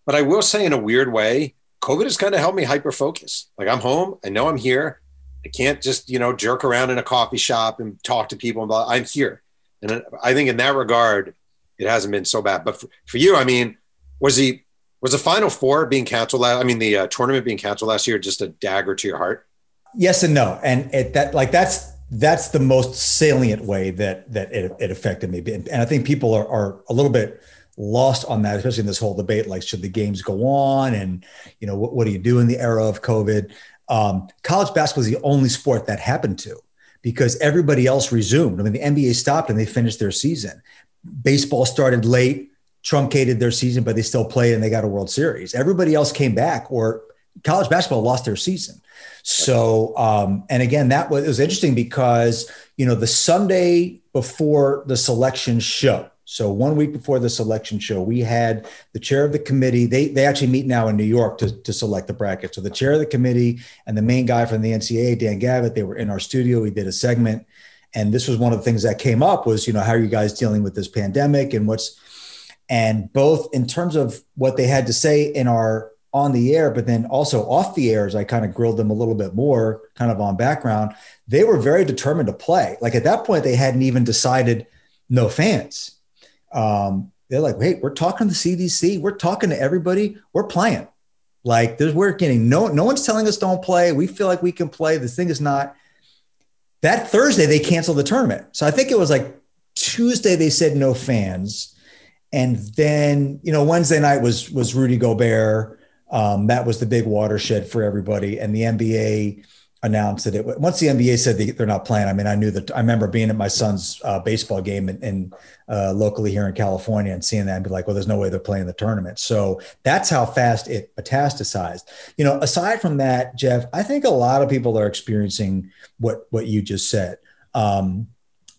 But I will say, in a weird way, COVID has kind of helped me hyper focus. Like I'm home. I know I'm here. I can't just you know jerk around in a coffee shop and talk to people. About I'm here, and I think in that regard, it hasn't been so bad. But for, for you, I mean was he was the final four being canceled last, i mean the uh, tournament being canceled last year just a dagger to your heart? Yes and no. And it, that like that's that's the most salient way that that it, it affected me. And, and i think people are, are a little bit lost on that especially in this whole debate like should the games go on? And you know what, what do you do in the era of covid? Um, college basketball is the only sport that happened to because everybody else resumed. I mean the nba stopped and they finished their season. Baseball started late truncated their season, but they still played and they got a World Series. Everybody else came back, or college basketball lost their season. So, um, and again, that was, was interesting because you know the Sunday before the selection show. So one week before the selection show, we had the chair of the committee. They they actually meet now in New York to, to select the bracket. So the chair of the committee and the main guy from the NCAA, Dan Gavitt, they were in our studio. We did a segment, and this was one of the things that came up was you know how are you guys dealing with this pandemic and what's and both in terms of what they had to say in our on the air, but then also off the air, as I kind of grilled them a little bit more, kind of on background, they were very determined to play. Like at that point, they hadn't even decided no fans. Um, they're like, wait, we're talking to the CDC, we're talking to everybody, we're playing. Like there's we're getting no no one's telling us don't play. We feel like we can play. This thing is not. That Thursday they canceled the tournament. So I think it was like Tuesday they said no fans and then, you know, Wednesday night was was Rudy Gobert. Um, that was the big watershed for everybody. And the NBA announced that it once the NBA said they, are not playing. I mean, I knew that I remember being at my son's uh, baseball game in, in uh, locally here in California and seeing that and be like, well, there's no way they're playing the tournament. So that's how fast it metastasized. You know, aside from that, Jeff, I think a lot of people are experiencing what what you just said. Um,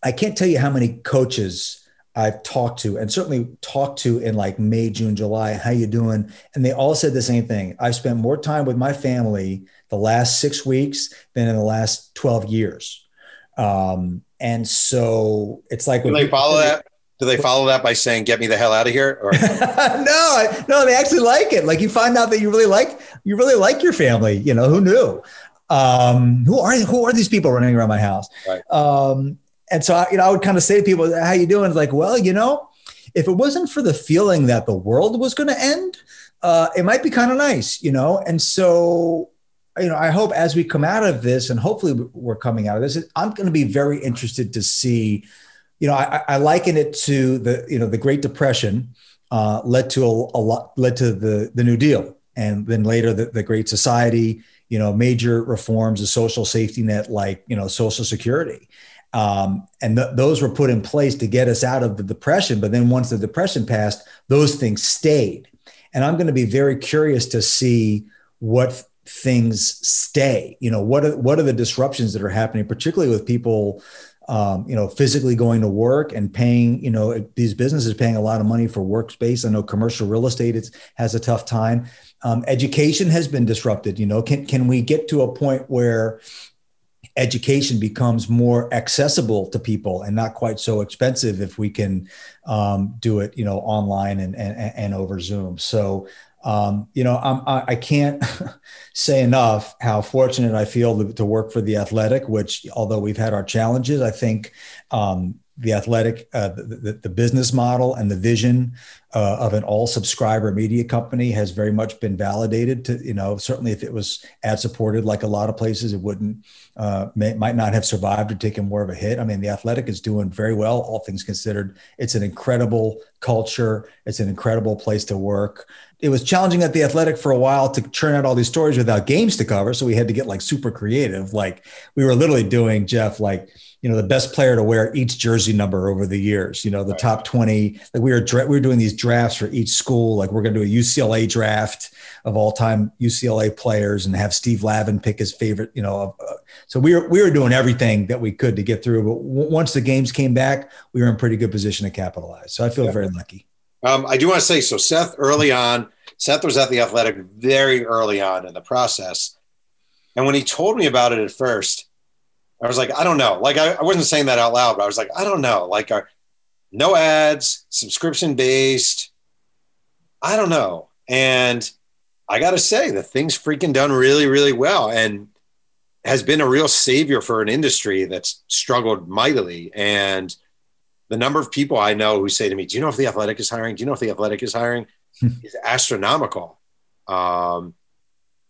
I can't tell you how many coaches I've talked to and certainly talked to in like May, June, July, how you doing? And they all said the same thing. I've spent more time with my family the last six weeks than in the last 12 years. Um, and so it's like, do they follow [laughs] that? Do they follow that by saying, get me the hell out of here? Or [laughs] no, no, they actually like it. Like you find out that you really like, you really like your family, you know, who knew? Um, who are, who are these people running around my house? Right. Um, and so I, you know, I would kind of say to people, "How you doing?" Like, well, you know, if it wasn't for the feeling that the world was going to end, uh, it might be kind of nice, you know. And so, you know, I hope as we come out of this, and hopefully we're coming out of this, I'm going to be very interested to see. You know, I, I liken it to the you know the Great Depression uh, led to a, a lot led to the the New Deal, and then later the, the Great Society. You know, major reforms, a social safety net like you know Social Security um, and th- those were put in place to get us out of the depression. But then once the depression passed, those things stayed. And I'm going to be very curious to see what things stay. You know, what are, what are the disruptions that are happening, particularly with people, um, you know, physically going to work and paying, you know, these businesses paying a lot of money for workspace. I know commercial real estate has a tough time. Um, education has been disrupted. You know, can can we get to a point where education becomes more accessible to people and not quite so expensive if we can um, do it, you know, online and, and, and over Zoom. So, um, you know, I'm, I, can't [laughs] say enough how fortunate I feel to, to, work for the Athletic. Which, although we've had our challenges, I think um, the Athletic, uh, the, the, the, business model and the vision uh, of an all subscriber media company has very much been validated. To you know, certainly if it was ad supported, like a lot of places, it wouldn't uh, may, might not have survived or taken more of a hit. I mean, the Athletic is doing very well, all things considered. It's an incredible culture. It's an incredible place to work. It was challenging at the Athletic for a while to churn out all these stories without games to cover, so we had to get like super creative. Like we were literally doing Jeff like you know the best player to wear each jersey number over the years you know the right. top 20 like we were dra- we were doing these drafts for each school like we're going to do a UCLA draft of all time UCLA players and have Steve Lavin pick his favorite you know uh, so we were we were doing everything that we could to get through but w- once the games came back we were in pretty good position to capitalize so I feel yeah. very lucky um, I do want to say so Seth early on Seth was at the athletic very early on in the process and when he told me about it at first I was like, I don't know. Like I, I wasn't saying that out loud, but I was like, I don't know. Like our, no ads, subscription based. I don't know. And I got to say, the thing's freaking done really, really well and has been a real savior for an industry that's struggled mightily. And the number of people I know who say to me, Do you know if the athletic is hiring? Do you know if the athletic is hiring? is astronomical. Um,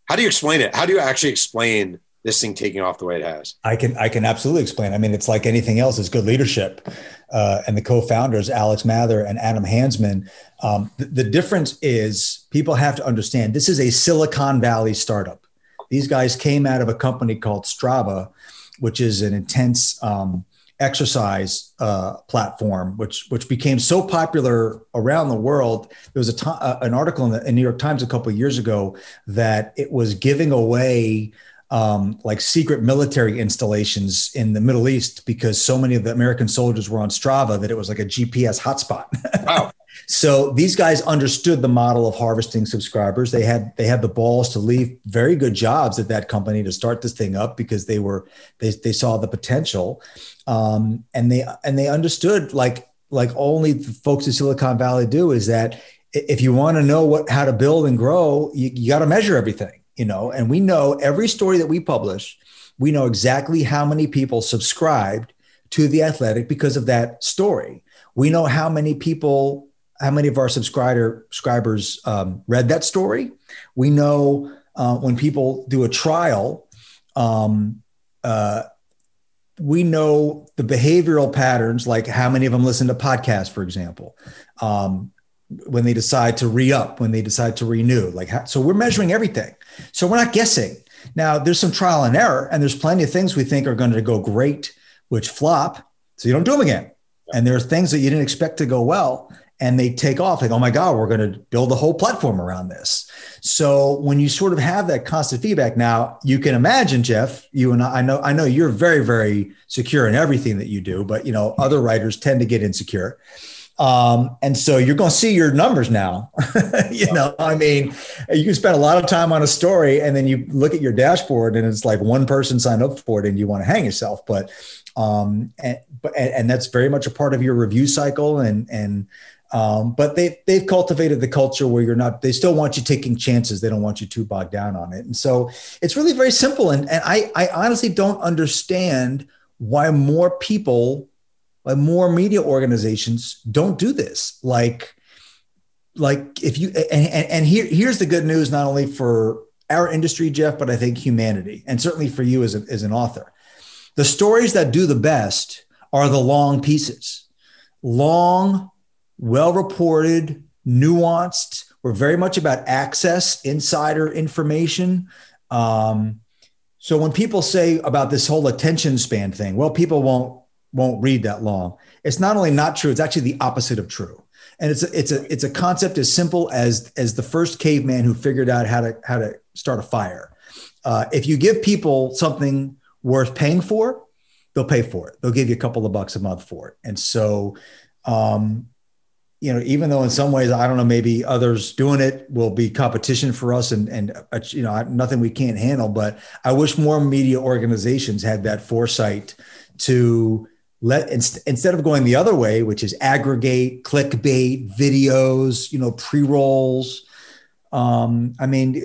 how do you explain it? How do you actually explain this thing taking off the way it has? I can I can absolutely explain. I mean, it's like anything else. It's good leadership, uh, and the co-founders Alex Mather and Adam Hansmann. Um, the, the difference is people have to understand this is a Silicon Valley startup. These guys came out of a company called Strava, which is an intense um, exercise uh, platform, which which became so popular around the world. There was a to- uh, an article in the in New York Times a couple years ago that it was giving away um, like secret military installations in the Middle East because so many of the American soldiers were on Strava that it was like a GPS hotspot. [laughs] Wow. so these guys understood the model of harvesting subscribers. They had they had the balls to leave very good jobs at that company to start this thing up because they were they they saw the potential, um, and they and they understood like like only the folks in Silicon Valley do is that if you want to know what how to build and grow, you, you got to measure everything you know, and we know every story that we publish, we know exactly how many people subscribed to the athletic because of that story. We know how many people, how many of our subscriber subscribers um, read that story. We know uh, when people do a trial, um, uh, we know the behavioral patterns, like how many of them listen to podcasts, for example. Um, when they decide to re-up, when they decide to renew. Like how, so we're measuring everything. So we're not guessing. Now there's some trial and error, and there's plenty of things we think are going to go great, which flop. So you don't do them again. And there are things that you didn't expect to go well, and they take off. Like, oh my God, we're going to build a whole platform around this. So when you sort of have that constant feedback, now you can imagine, Jeff, you and I, I know, I know you're very, very secure in everything that you do, but you know, other writers tend to get insecure. Um, and so you're going to see your numbers now. [laughs] you know, I mean, you can spend a lot of time on a story and then you look at your dashboard and it's like one person signed up for it and you want to hang yourself. But, um, and, but, and that's very much a part of your review cycle. And, and, um, but they, they've cultivated the culture where you're not, they still want you taking chances. They don't want you too bogged down on it. And so it's really very simple. And, and I, I honestly don't understand why more people like more media organizations don't do this. Like, like if you and, and here here's the good news, not only for our industry, Jeff, but I think humanity, and certainly for you as, a, as an author. The stories that do the best are the long pieces, long, well reported, nuanced. We're very much about access, insider information. Um, so when people say about this whole attention span thing, well, people won't won't read that long. It's not only not true, it's actually the opposite of true. And it's a, it's a it's a concept as simple as as the first caveman who figured out how to how to start a fire. Uh, if you give people something worth paying for, they'll pay for it. They'll give you a couple of bucks a month for it. And so, um, you know, even though in some ways I don't know, maybe others doing it will be competition for us, and and uh, you know, nothing we can't handle. But I wish more media organizations had that foresight to let instead of going the other way, which is aggregate, clickbait, videos, you know, pre rolls. Um, I mean,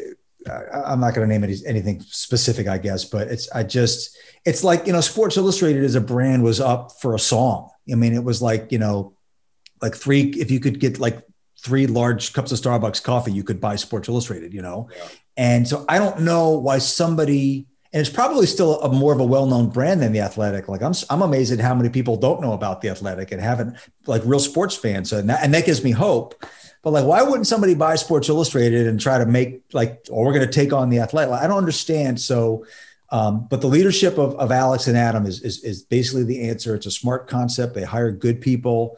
I, am not going to name any, anything specific, I guess, but it's I just it's like you know, Sports Illustrated as a brand was up for a song. I mean, it was like you know like three if you could get like three large cups of Starbucks coffee, you could buy Sports Illustrated, you know. Yeah. And so I don't know why somebody and it's probably still a more of a well-known brand than the athletic. Like i'm i'm amazed at how many people don't know about the athletic and haven't like real sports fans. And that, and that gives me hope. But like why wouldn't somebody buy sports illustrated and try to make like oh we're going to take on the athletic? I don't understand. So um, but the leadership of, of alex and adam is, is is basically the answer. It's a smart concept. They hire good people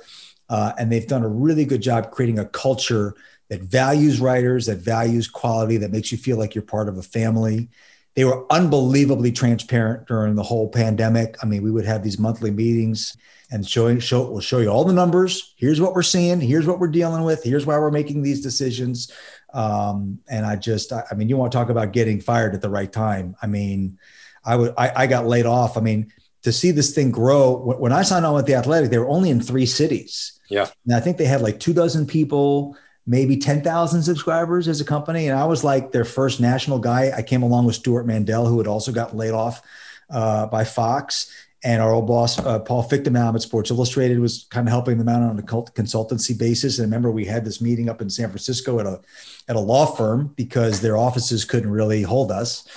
uh, and they've done a really good job creating a culture that values writers, that values quality, that makes you feel like you're part of a family. They were unbelievably transparent during the whole pandemic. I mean, we would have these monthly meetings and showing show we'll show you all the numbers. Here's what we're seeing. Here's what we're dealing with. Here's why we're making these decisions. Um, and I just, I, I mean, you want to talk about getting fired at the right time. I mean, I would, I, I got laid off. I mean, to see this thing grow. When I signed on with the Athletic, they were only in three cities. Yeah. And I think they had like two dozen people, maybe 10,000 subscribers as a company. And I was like their first national guy. I came along with Stewart Mandel, who had also gotten laid off uh, by Fox. And our old boss, uh, Paul Fichtenbaum at Sports Illustrated, was kind of helping them out on a consultancy basis. And I remember we had this meeting up in San Francisco at a at a law firm because their offices couldn't really hold us.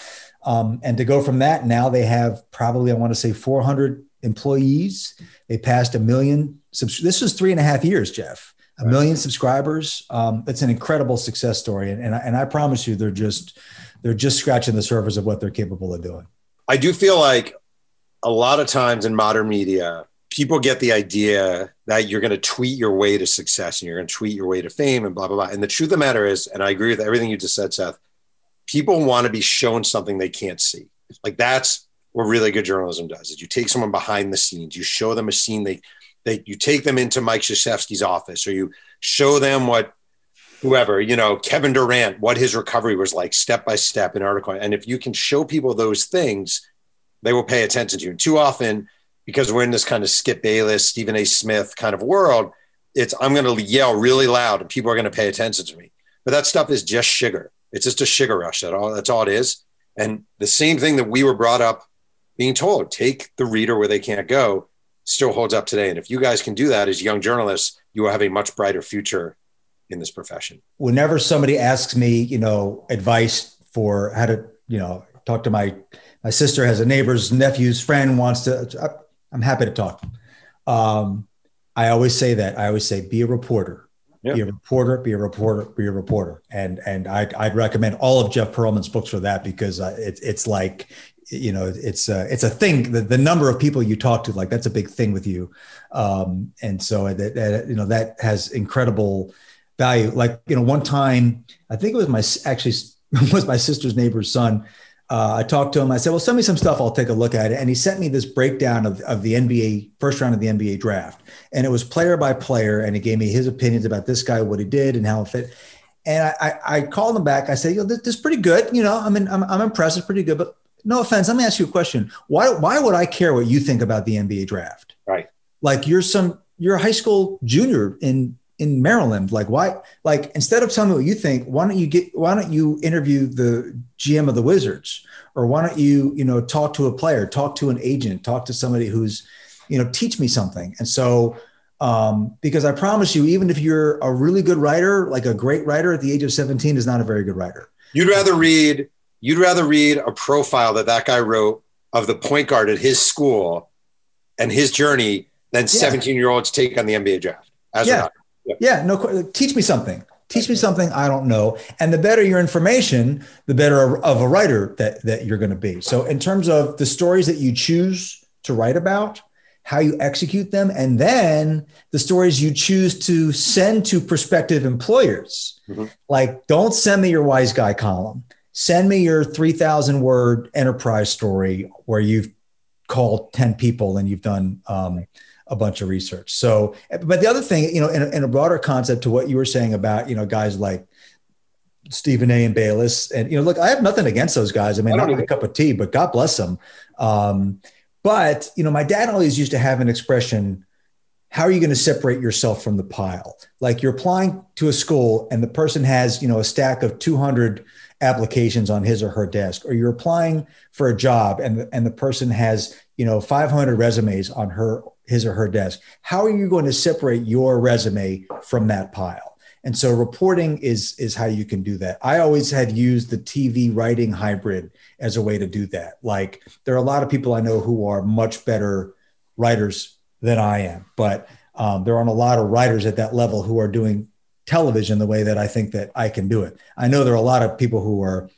Um, and to go from that, now they have probably, I want to say 400 employees. They passed a million. Subs- this was three and a half years, Jeff. A right. million subscribers. Um, it's an incredible success story, and and I, and I promise you, they're just they're just scratching the surface of what they're capable of doing. I do feel like a lot of times in modern media, people get the idea that you're going to tweet your way to success and you're going to tweet your way to fame and blah blah blah. And the truth of the matter is, and I agree with everything you just said, Seth people want to be shown something they can't see. Like that's what really good journalism does is you take someone behind the scenes, you show them a scene they they you take them into Mike Krzyzewski's office or you show them what whoever, you know, Kevin Durant, what his recovery was like step by step in article. And if you can show people those things, they will pay attention to you. And too often, because we're in this kind of Skip Bayless, Stephen A. Smith kind of world, it's I'm going to yell really loud and people are going to pay attention to me. But that stuff is just sugar. It's just a sugar rush. That all that's all it is. And the same thing that we were brought up being told, take the reader where they can't go, still holds up today. And if you guys can do that as young journalists, you will have a much brighter future in this profession. Whenever somebody asks me, you know, advice for how to, you know, talk to my my sister has a neighbor's nephew's friend wants to, I'm happy to talk. Um, I always say that. I always say, be a reporter. Be a reporter, be a reporter, be a reporter, and and I'd, I'd recommend all of Jeff Pearlman's books for that because uh, it's it's like you know it's a it's a thing the, the number of people you talk to like that's a big thing with you um, and so that, that, you know that has incredible value like you know one time i think it was my actually [laughs] was my sister's neighbor's son uh, I talked to him. I said, "Well, send me some stuff. I'll take a look at it." And he sent me this breakdown of, of the NBA first round of the NBA draft, and it was player by player. And he gave me his opinions about this guy, what he did, and how it fit. And I, I, I called him back. I said, "You know, this, this is pretty good. You know, I mean, I'm, I'm impressed. It's pretty good, but no offense. Let me ask you a question. Why, why would I care what you think about the NBA draft? Right. Like you're some, you're a high school junior in in Maryland. Like why? Like instead of telling me what you think, why don't you get? Why don't you interview the GM of the Wizards, or why don't you you know talk to a player, talk to an agent, talk to somebody who's you know teach me something. And so um, because I promise you, even if you're a really good writer, like a great writer at the age of 17, is not a very good writer. You'd rather read. You'd rather read a profile that that guy wrote of the point guard at his school and his journey than 17 yeah. year olds take on the NBA draft. As yeah. Yeah. no, teach me something. Teach me something I don't know. And the better your information, the better of a writer that, that you're going to be. So, in terms of the stories that you choose to write about, how you execute them, and then the stories you choose to send to prospective employers. Mm-hmm. Like, don't send me your wise guy column. Send me your 3,000 word enterprise story where you've called 10 people and you've done um, a bunch of research. So, but the other thing, you know, in a, in a broader concept to what you were saying about, you know, guys like Stephen A. and Bayless, and you know, look, I have nothing against those guys. I mean, I not a cup of tea, but God bless them. Um, but you know, my dad always used to have an expression: "How are you going to separate yourself from the pile?" Like you're applying to a school, and the person has, you know, a stack of 200 applications on his or her desk, or you're applying for a job, and and the person has, you know, 500 resumes on her his or her desk. How are you going to separate your resume from that pile? And so reporting is is how you can do that. I always had used the TV writing hybrid as a way to do that. Like there are a lot of people I know who are much better writers than I am, but um, there aren't a lot of writers at that level who are doing television the way that I think that I can do it. I know there are a lot of people who are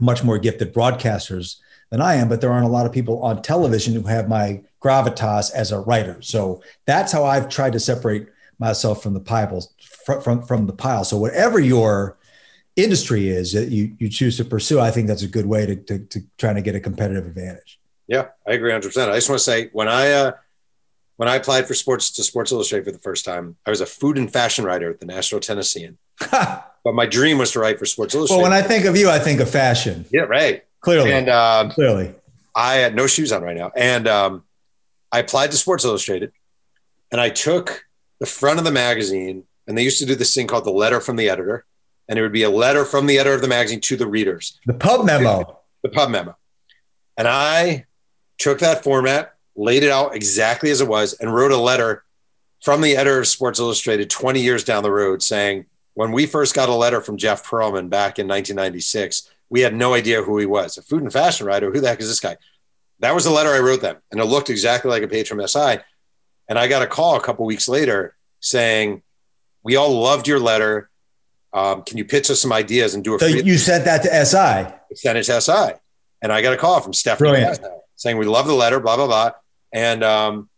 much more gifted broadcasters than I am, but there aren't a lot of people on television who have my gravitas as a writer. So that's how I've tried to separate myself from the from, from, from the pile. So whatever your industry is that you, you choose to pursue, I think that's a good way to, to, to trying to get a competitive advantage. Yeah, I agree 100%. I just want to say when I, uh, when I applied for sports to Sports Illustrated for the first time, I was a food and fashion writer at the Nashville Tennessean. [laughs] but my dream was to write for Sports Illustrated. Well, when I think of you, I think of fashion. Yeah, right. Clearly. And um, clearly, I had no shoes on right now, and um, I applied to Sports Illustrated, and I took the front of the magazine, and they used to do this thing called the letter from the editor, and it would be a letter from the editor of the magazine to the readers. The pub memo. The pub memo. And I took that format, laid it out exactly as it was, and wrote a letter from the editor of Sports Illustrated 20 years down the road saying, when we first got a letter from Jeff Pearlman back in 1996, we had no idea who he was. A food and fashion writer. Who the heck is this guy? That was the letter I wrote them, and it looked exactly like a page from SI. And I got a call a couple weeks later saying, "We all loved your letter. Um, can you pitch us some ideas and do a?" So you sent that to SI. I sent it to SI, and I got a call from Stefanie saying, "We love the letter." Blah blah blah, and um,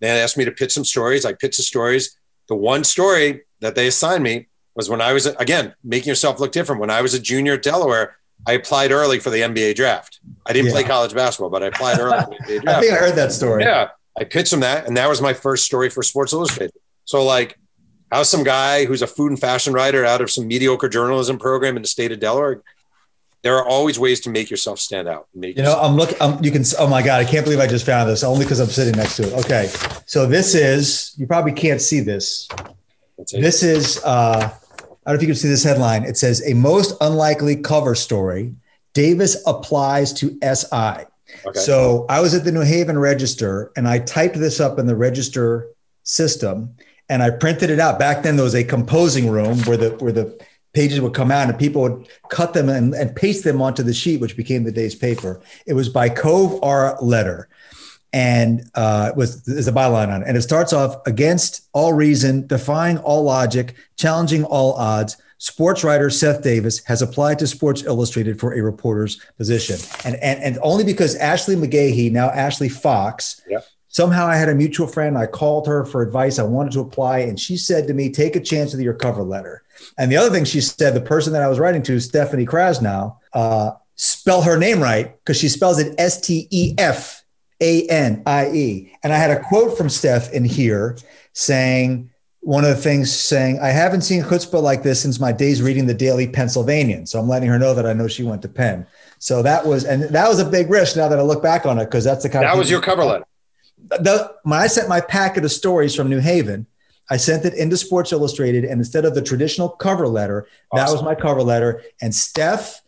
they asked me to pitch some stories. I pitched the stories. The one story that they assigned me was when I was again making yourself look different. When I was a junior at Delaware, I applied early for the NBA draft. I didn't yeah. play college basketball, but I applied early for the NBA draft. [laughs] I think I heard that story. Yeah. I pitched him that, and that was my first story for Sports Illustrated. So, like, how's some guy who's a food and fashion writer out of some mediocre journalism program in the state of Delaware? There are always ways to make yourself stand out. you know, I'm looking. you can. Oh my god, I can't believe I just found this. Only because I'm sitting next to it. Okay, so this is. You probably can't see this. This is. uh I don't know if you can see this headline. It says a most unlikely cover story. Davis applies to SI. Okay. So I was at the New Haven Register and I typed this up in the register system and I printed it out. Back then there was a composing room where the where the pages would come out and people would cut them and, and paste them onto the sheet, which became the day's paper. It was by Cove R. Letter and uh, was is a byline on it. And it starts off against all reason, defying all logic, challenging all odds. Sports writer Seth Davis has applied to Sports Illustrated for a reporter's position, and and and only because Ashley McGeachy, now Ashley Fox, yep. somehow I had a mutual friend. I called her for advice. I wanted to apply, and she said to me, "Take a chance with your cover letter." And the other thing she said, the person that I was writing to, Stefanie Krasnow, uh, spell her name right because she spells it S T E F a N I E. And I had a quote from Steph in here saying, one of the things saying, I haven't seen chutzpah like this since my days reading the Daily Pennsylvanian. So I'm letting her know that I know she went to Penn. So that was, and that was a big risk now that I look back on it, because that's the kind that of. That was your cover letter. The, when I sent my packet of stories from New Haven, I sent it into Sports Illustrated. And instead of the traditional cover letter, awesome. that was my cover letter. And Steph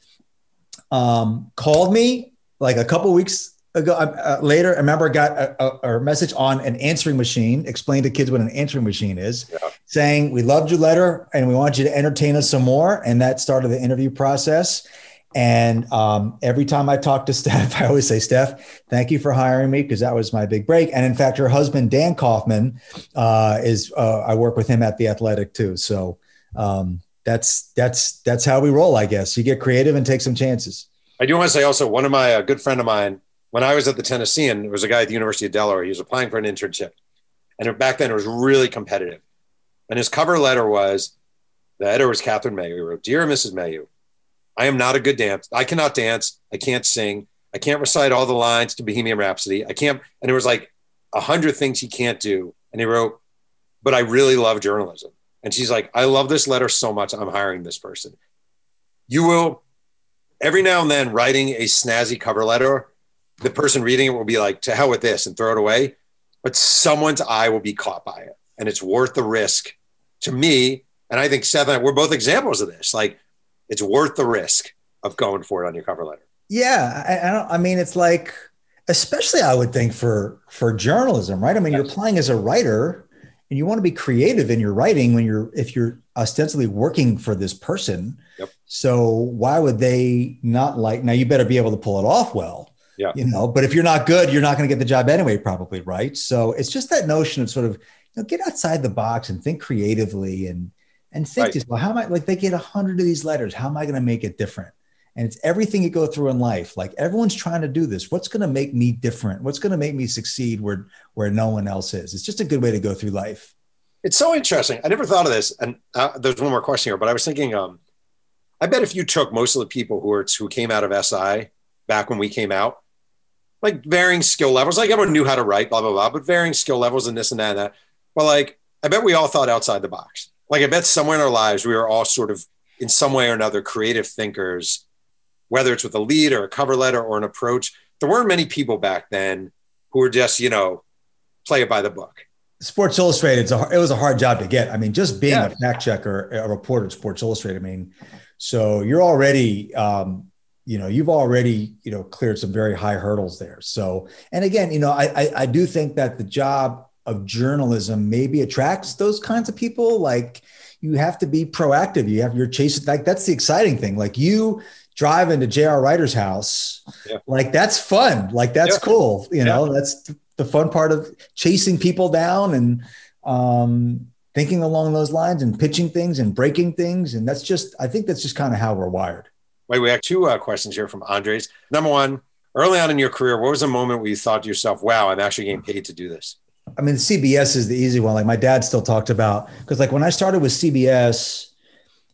um, called me like a couple weeks ago uh, later, I remember I got a, a, a, message on an answering machine, explain to kids what an answering machine is, yeah. saying, We loved your letter and we want you to entertain us some more. And that started the interview process. And um, every time I talk to [laughs] Steph, I always say, Steph, thank you for hiring me because that was my big break. And in fact, her husband, Dan Kaufman, uh, is, uh, I work with him at The Athletic too. So um, that's, that's, that's how we roll, I guess. You get creative and take some chances. I do want to say also, one of my, a good friend of mine, when I was at the Tennessean, there was a guy at the University of Delaware. He was applying for an internship. And back then it was really competitive. And his cover letter was the editor was Catherine Mayhew. He wrote, Dear Mrs. Mayhew, I am not a good dancer. I cannot dance. I can't sing. I can't recite all the lines to Bohemian Rhapsody. I can't, and there was like a hundred things he can't do. And he wrote, but I really love journalism. And she's like, I love this letter so much. I'm hiring this person. You will, every now and then, writing a snazzy cover letter, the person reading it will be like, to hell with this and throw it away. But someone's eye will be caught by it. And it's worth the risk to me. And I think Seth and I, we're both examples of this. Like, it's worth the risk of going for it on your cover letter. Yeah. I, I don't, I mean, it's like, especially I would think for, for journalism, right? I mean, you're applying as a writer and you want to be creative in your writing when you're if you're ostensibly working for this person yep. so why would they not like now you better be able to pull it off well yeah you know but if you're not good you're not going to get the job anyway probably right so it's just that notion of sort of you know get outside the box and think creatively and and think right. well how am i like they get a hundred of these letters. How am i going to make it different? And it's everything you go through in life. Like everyone's trying to do this. What's going to make me different? What's going to make me succeed where where no one else is? It's just a good way to go through life. It's so interesting. I never thought of this and uh, there's one more question here but i was thinking um i bet if you took most of the people who were who came out of si back when we came out like varying skill levels like everyone knew how to write blah blah blah but varying skill levels and this and that and that. But like i bet we all thought outside the box like i bet somewhere in our lives we are all sort of in some way or another creative thinkers whether it's with a lead or a cover letter or an approach. There weren't many people back then who were just, you know, play it by the book. Sports Illustrated, it was a hard job to get. I mean, just being yeah. a fact checker, a reporter at Sports Illustrated, I mean, so you're already, um, you know, you've already, you know, cleared some very high hurdles there. So, and again, you know, I, I, I do think that the job of journalism maybe attracts those kinds of people. Like you have to be proactive. You have your chase. Like that's the exciting thing. Like you, drive into J.R. Rider's house, yeah. like that's fun. Like that's yeah. cool. You know, yeah. that's the fun part of chasing people down and um, thinking along those lines and pitching things and breaking things. And that's just, I think that's just kind of how we're wired. Wait, we have two uh, questions here from Andres. Number one, early on in your career, what was a moment where you thought to yourself, wow, I'm actually getting paid to do this? I mean, CBS is the easy one. Like my dad still talked about, because like when I started with CBS,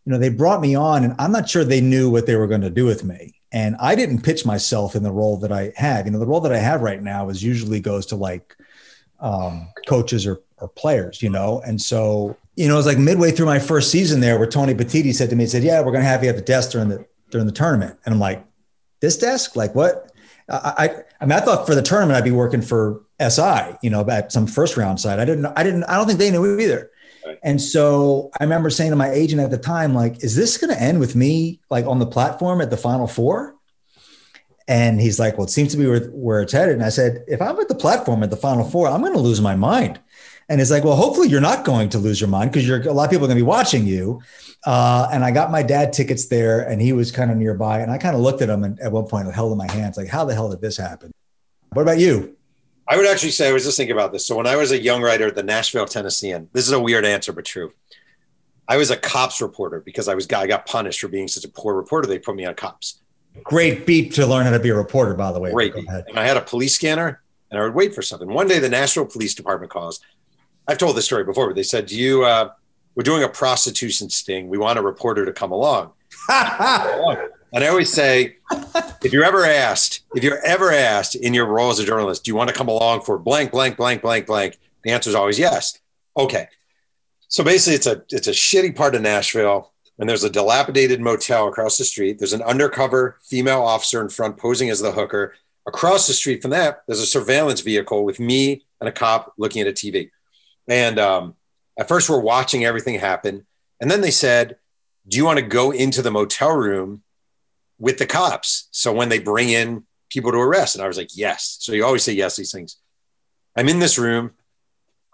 you know, they brought me on and I'm not sure they knew what they were going to do with me. And I didn't pitch myself in the role that I have. You know, the role that I have right now is usually goes to like um, coaches or, or players, you know? And so, you know, it was like midway through my first season there where Tony Petitti said to me, he said, yeah, we're going to have you at the desk during the, during the tournament. And I'm like, this desk, like what? I, I, mean, I thought for the tournament, I'd be working for SI, you know, at some first round side. I didn't, I didn't, I don't think they knew either. And so I remember saying to my agent at the time, like, is this going to end with me like on the platform at the final four? And he's like, well, it seems to be where, where it's headed. And I said, if I'm at the platform at the final four, I'm going to lose my mind. And it's like, well, hopefully you're not going to lose your mind because you're a lot of people are going to be watching you. Uh, and I got my dad tickets there and he was kind of nearby. And I kind of looked at him and at one point I held in my hands, like, how the hell did this happen? What about you? I would actually say I was just thinking about this. So when I was a young writer at the Nashville Tennessean, this is a weird answer but true. I was a cops reporter because I was I got punished for being such a poor reporter. They put me on cops. Great beat to learn how to be a reporter, by the way. Great. And I had a police scanner, and I would wait for something. One day, the Nashville Police Department calls. I've told this story before, but they said, "Do you? Uh, we're doing a prostitution sting. We want a reporter to come along." [laughs] And I always say, if you're ever asked, if you're ever asked in your role as a journalist, do you want to come along for blank, blank, blank, blank, blank? The answer is always yes. Okay. So basically, it's a it's a shitty part of Nashville, and there's a dilapidated motel across the street. There's an undercover female officer in front posing as the hooker. Across the street from that, there's a surveillance vehicle with me and a cop looking at a TV. And um, at first, we're watching everything happen, and then they said, "Do you want to go into the motel room with the cops. So when they bring in people to arrest, and I was like, yes. So you always say yes these things. I'm in this room.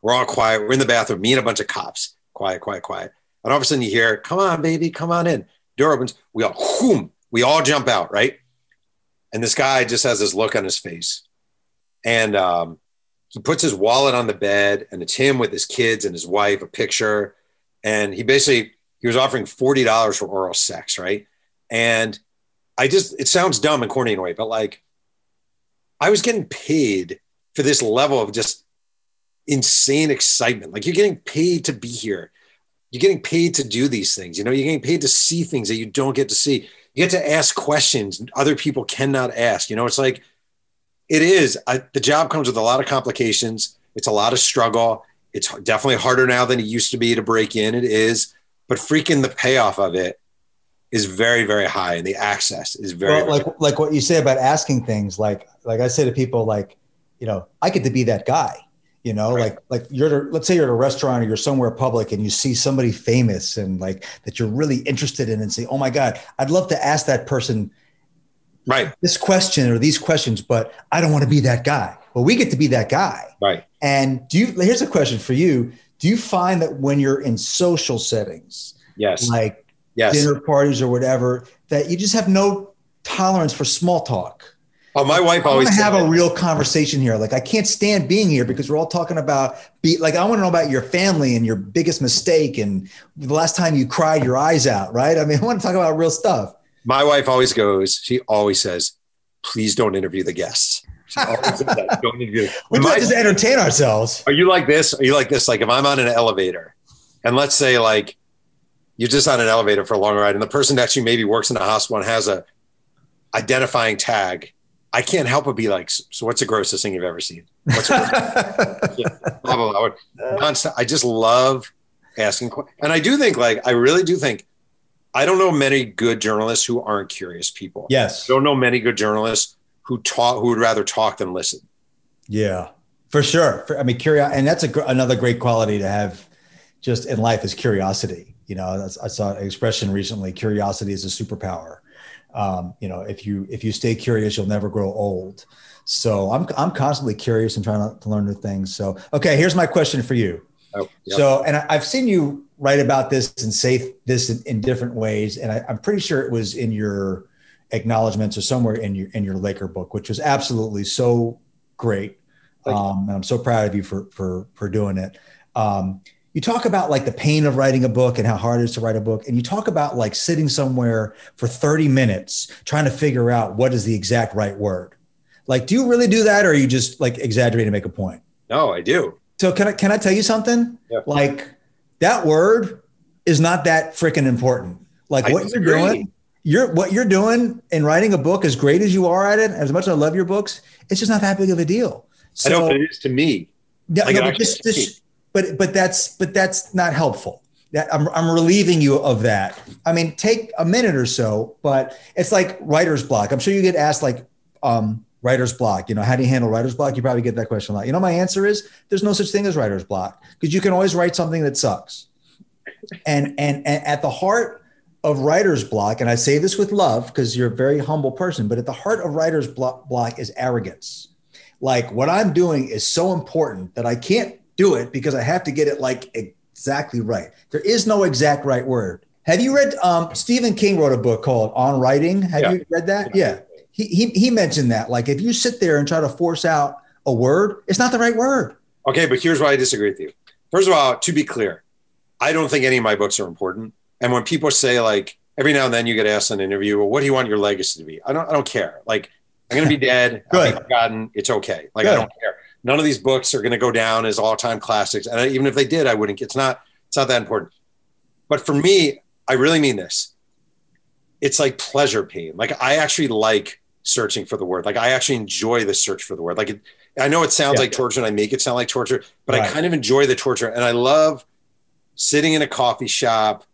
We're all quiet. We're in the bathroom. Me and a bunch of cops. Quiet, quiet, quiet. And all of a sudden you hear, "Come on, baby, come on in." Door opens. We all, whoom, we all jump out, right? And this guy just has this look on his face, and um, he puts his wallet on the bed, and it's him with his kids and his wife, a picture, and he basically he was offering forty dollars for oral sex, right? And I just, it sounds dumb and corny in a way, but like I was getting paid for this level of just insane excitement. Like you're getting paid to be here. You're getting paid to do these things. You know, you're getting paid to see things that you don't get to see. You get to ask questions other people cannot ask. You know, it's like it is. I, the job comes with a lot of complications. It's a lot of struggle. It's definitely harder now than it used to be to break in. It is, but freaking the payoff of it is very, very high, and the access is very, well, very like like what you say about asking things. Like like I say to people, like you know, I get to be that guy. You know, Right. like like you're let's say you're at a restaurant or you're somewhere public and you see somebody famous and like that you're really interested in and say, oh my god, I'd love to ask that person right, this question or these questions, but I don't want to be that guy. Well, we get to be that guy. right. And do you? Here's a question for you: Do you find that when you're in social settings, Yes, like yes. dinner parties or whatever, that you just have no tolerance for small talk? Oh, my wife I want always to have a real conversation here. Like I can't stand being here because we're all talking about be like I want to know about your family and your biggest mistake and the last time you cried your eyes out. Right? I mean, I want to talk about real stuff. My wife always goes. She always says, "Please don't interview the guests." She always says that. Don't interview. We My- just entertain ourselves. Are you like this? Are you like this? Like if I'm on an elevator and let's say like you're just on an elevator for a long ride and the person to you maybe works in a hospital and has a identifying tag. I can't help but be like, so what's the grossest thing you've ever seen? What's the [laughs] blah, blah, blah. I just love asking. questions. And I do think like, I really do think, I don't know many good journalists who aren't curious people. yes. I don't know many good journalists who talk, who would rather talk than listen. Yeah, for sure. For, I mean, curiosity, and that's a, another great quality to have just in life is curiosity. You know, I saw an expression recently: curiosity is a superpower. Um, you know, if you if you stay curious, you'll never grow old. So I'm I'm constantly curious and trying to, to learn new things. So okay, here's my question for you. Oh, yeah. So, and I, I've seen you write about this and say this in, in different ways, and I, I'm pretty sure it was in your acknowledgments or somewhere in your in your Laker book, which was absolutely so great. Um, and I'm so proud of you for for for doing it. Um, you talk about like the pain of writing a book and how hard it is to write a book, and you talk about like sitting somewhere for 30 minutes trying to figure out what is the exact right word. Like, do you really do that, or are you just like exaggerating to make a point? no, I do. So can I can I tell you something? Yeah. Like that word is not that freaking important. Like I what disagree. you're doing, you're what you're doing in writing a book, as great as you are at it, as much as I love your books, it's just not that big of a deal. So I know, but it is to me. yeah, like no, but, actually just, is just- but but that's but that's not helpful. That I'm I'm relieving you of that. I mean, take a minute or so, but it's like writer's block. I'm sure you get asked like um, writer's block. You know, how do you handle writer's block? You probably get that question a lot. You know, my answer is there's no such thing as writer's block because you can always write something that sucks. And and, and at the heart of writer's block, and I say this with love because you're a very humble person, but at the heart of writer's block, block is arrogance. Like what I'm doing is so important that I can't do it because I have to get it like exactly right. There is no exact right word. Have you read um, Stephen King wrote a book called On Writing? Have Yeah. you read that? Yeah. He, he he mentioned that. Like if you sit there and try to force out a word, it's not the right word. Okay, but here's why I disagree with you. First of all, to be clear, I don't think any of my books are important. And when people say like every now and then you get asked in an interview, well, what do you want your legacy to be? I don't I don't care. Like I'm gonna be [laughs] dead, Good. forgotten. It's okay. Like I don't care. None of these books are gonna go down as all time classics. And even if they did, I wouldn't. It's not. It's not that important. But for me, I really mean this. It's like pleasure pain. Like I actually like searching for the word. Like I actually enjoy the search for the word. Like it, I know it sounds Yeah. like torture and I make it sound like torture, but I kind of enjoy the torture. And I love sitting in a coffee shop,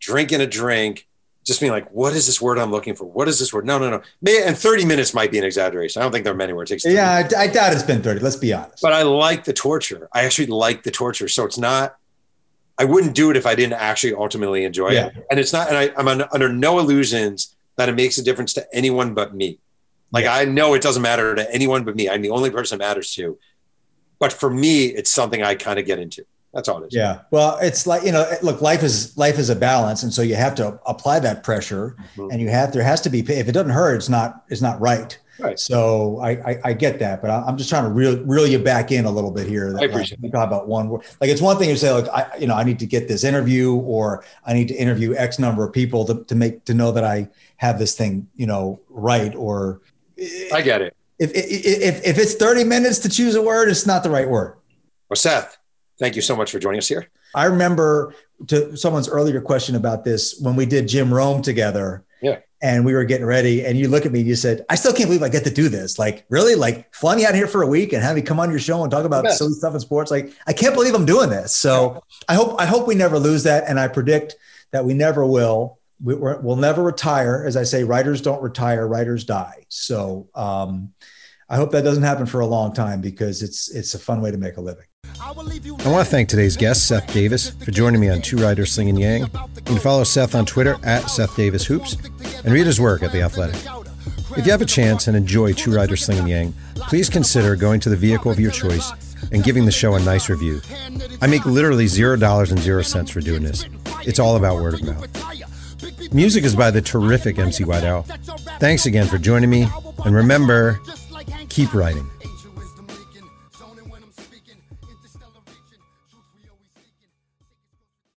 drinking a drink, just being like, what is this word I'm looking for? What is this word? No, no, no. And 30 minutes might be an exaggeration. I don't think there are many where it takes Yeah, I, I doubt it's been 30. Let's be honest. but I like the torture. I actually like the torture. So it's not, I wouldn't do it if I didn't actually ultimately enjoy Yeah. it. And it's not, and I, I'm under no illusions that it makes a difference to anyone but me. Like Yeah. I know it doesn't matter to anyone but me. I'm the only person it matters to. But for me, it's something I kind of get into. That's all it is. Yeah. Well, it's like, you know, look, life is life is a balance. And so you have to apply that pressure Mhm. and you have, there has to be, if it doesn't hurt, it's not, it's not right. Right. So I, I, I get that, but I- I'm just trying to reel, reel you back in a little bit here. That, I appreciate like, talk about one word. Like it's one thing to say, like, I, you know, I need to get this interview or I need to interview X number of people to, to make, to know that I have this thing, you know, right. Or I get it. if, if, if it's 30 minutes to choose a word, it's not the right word. Well, Seth, thank you so much for joining us here. I remember to someone's earlier question about this when we did Jim Rome together. Yeah. and we were getting ready, and you look at me and you said, "I still can't believe I get to do this. Like, really? Like, fly me out here for a week and have me come on your show and talk about silly stuff in sports. Like, I can't believe I'm doing this. So, I hope I hope we never lose that, and I predict that we never will. We, will never retire, as I say. Writers don't retire; writers die. So, um, I hope that doesn't happen for a long time because it's it's a fun way to make a living. I want to thank today's guest, Seth Davis, for joining me on Two Writers Slinging Yang. You can follow Seth on Twitter at Seth Davis Hoops and read his work at The Athletic. If you have a chance and enjoy Two Writers Slinging Yang, please consider going to the vehicle of your choice and giving the show a nice review. I make literally zero dollars and zero cents for doing this. It's all about word of mouth. Music is by the terrific MC White Owl. Thanks again for joining me, and remember, keep writing.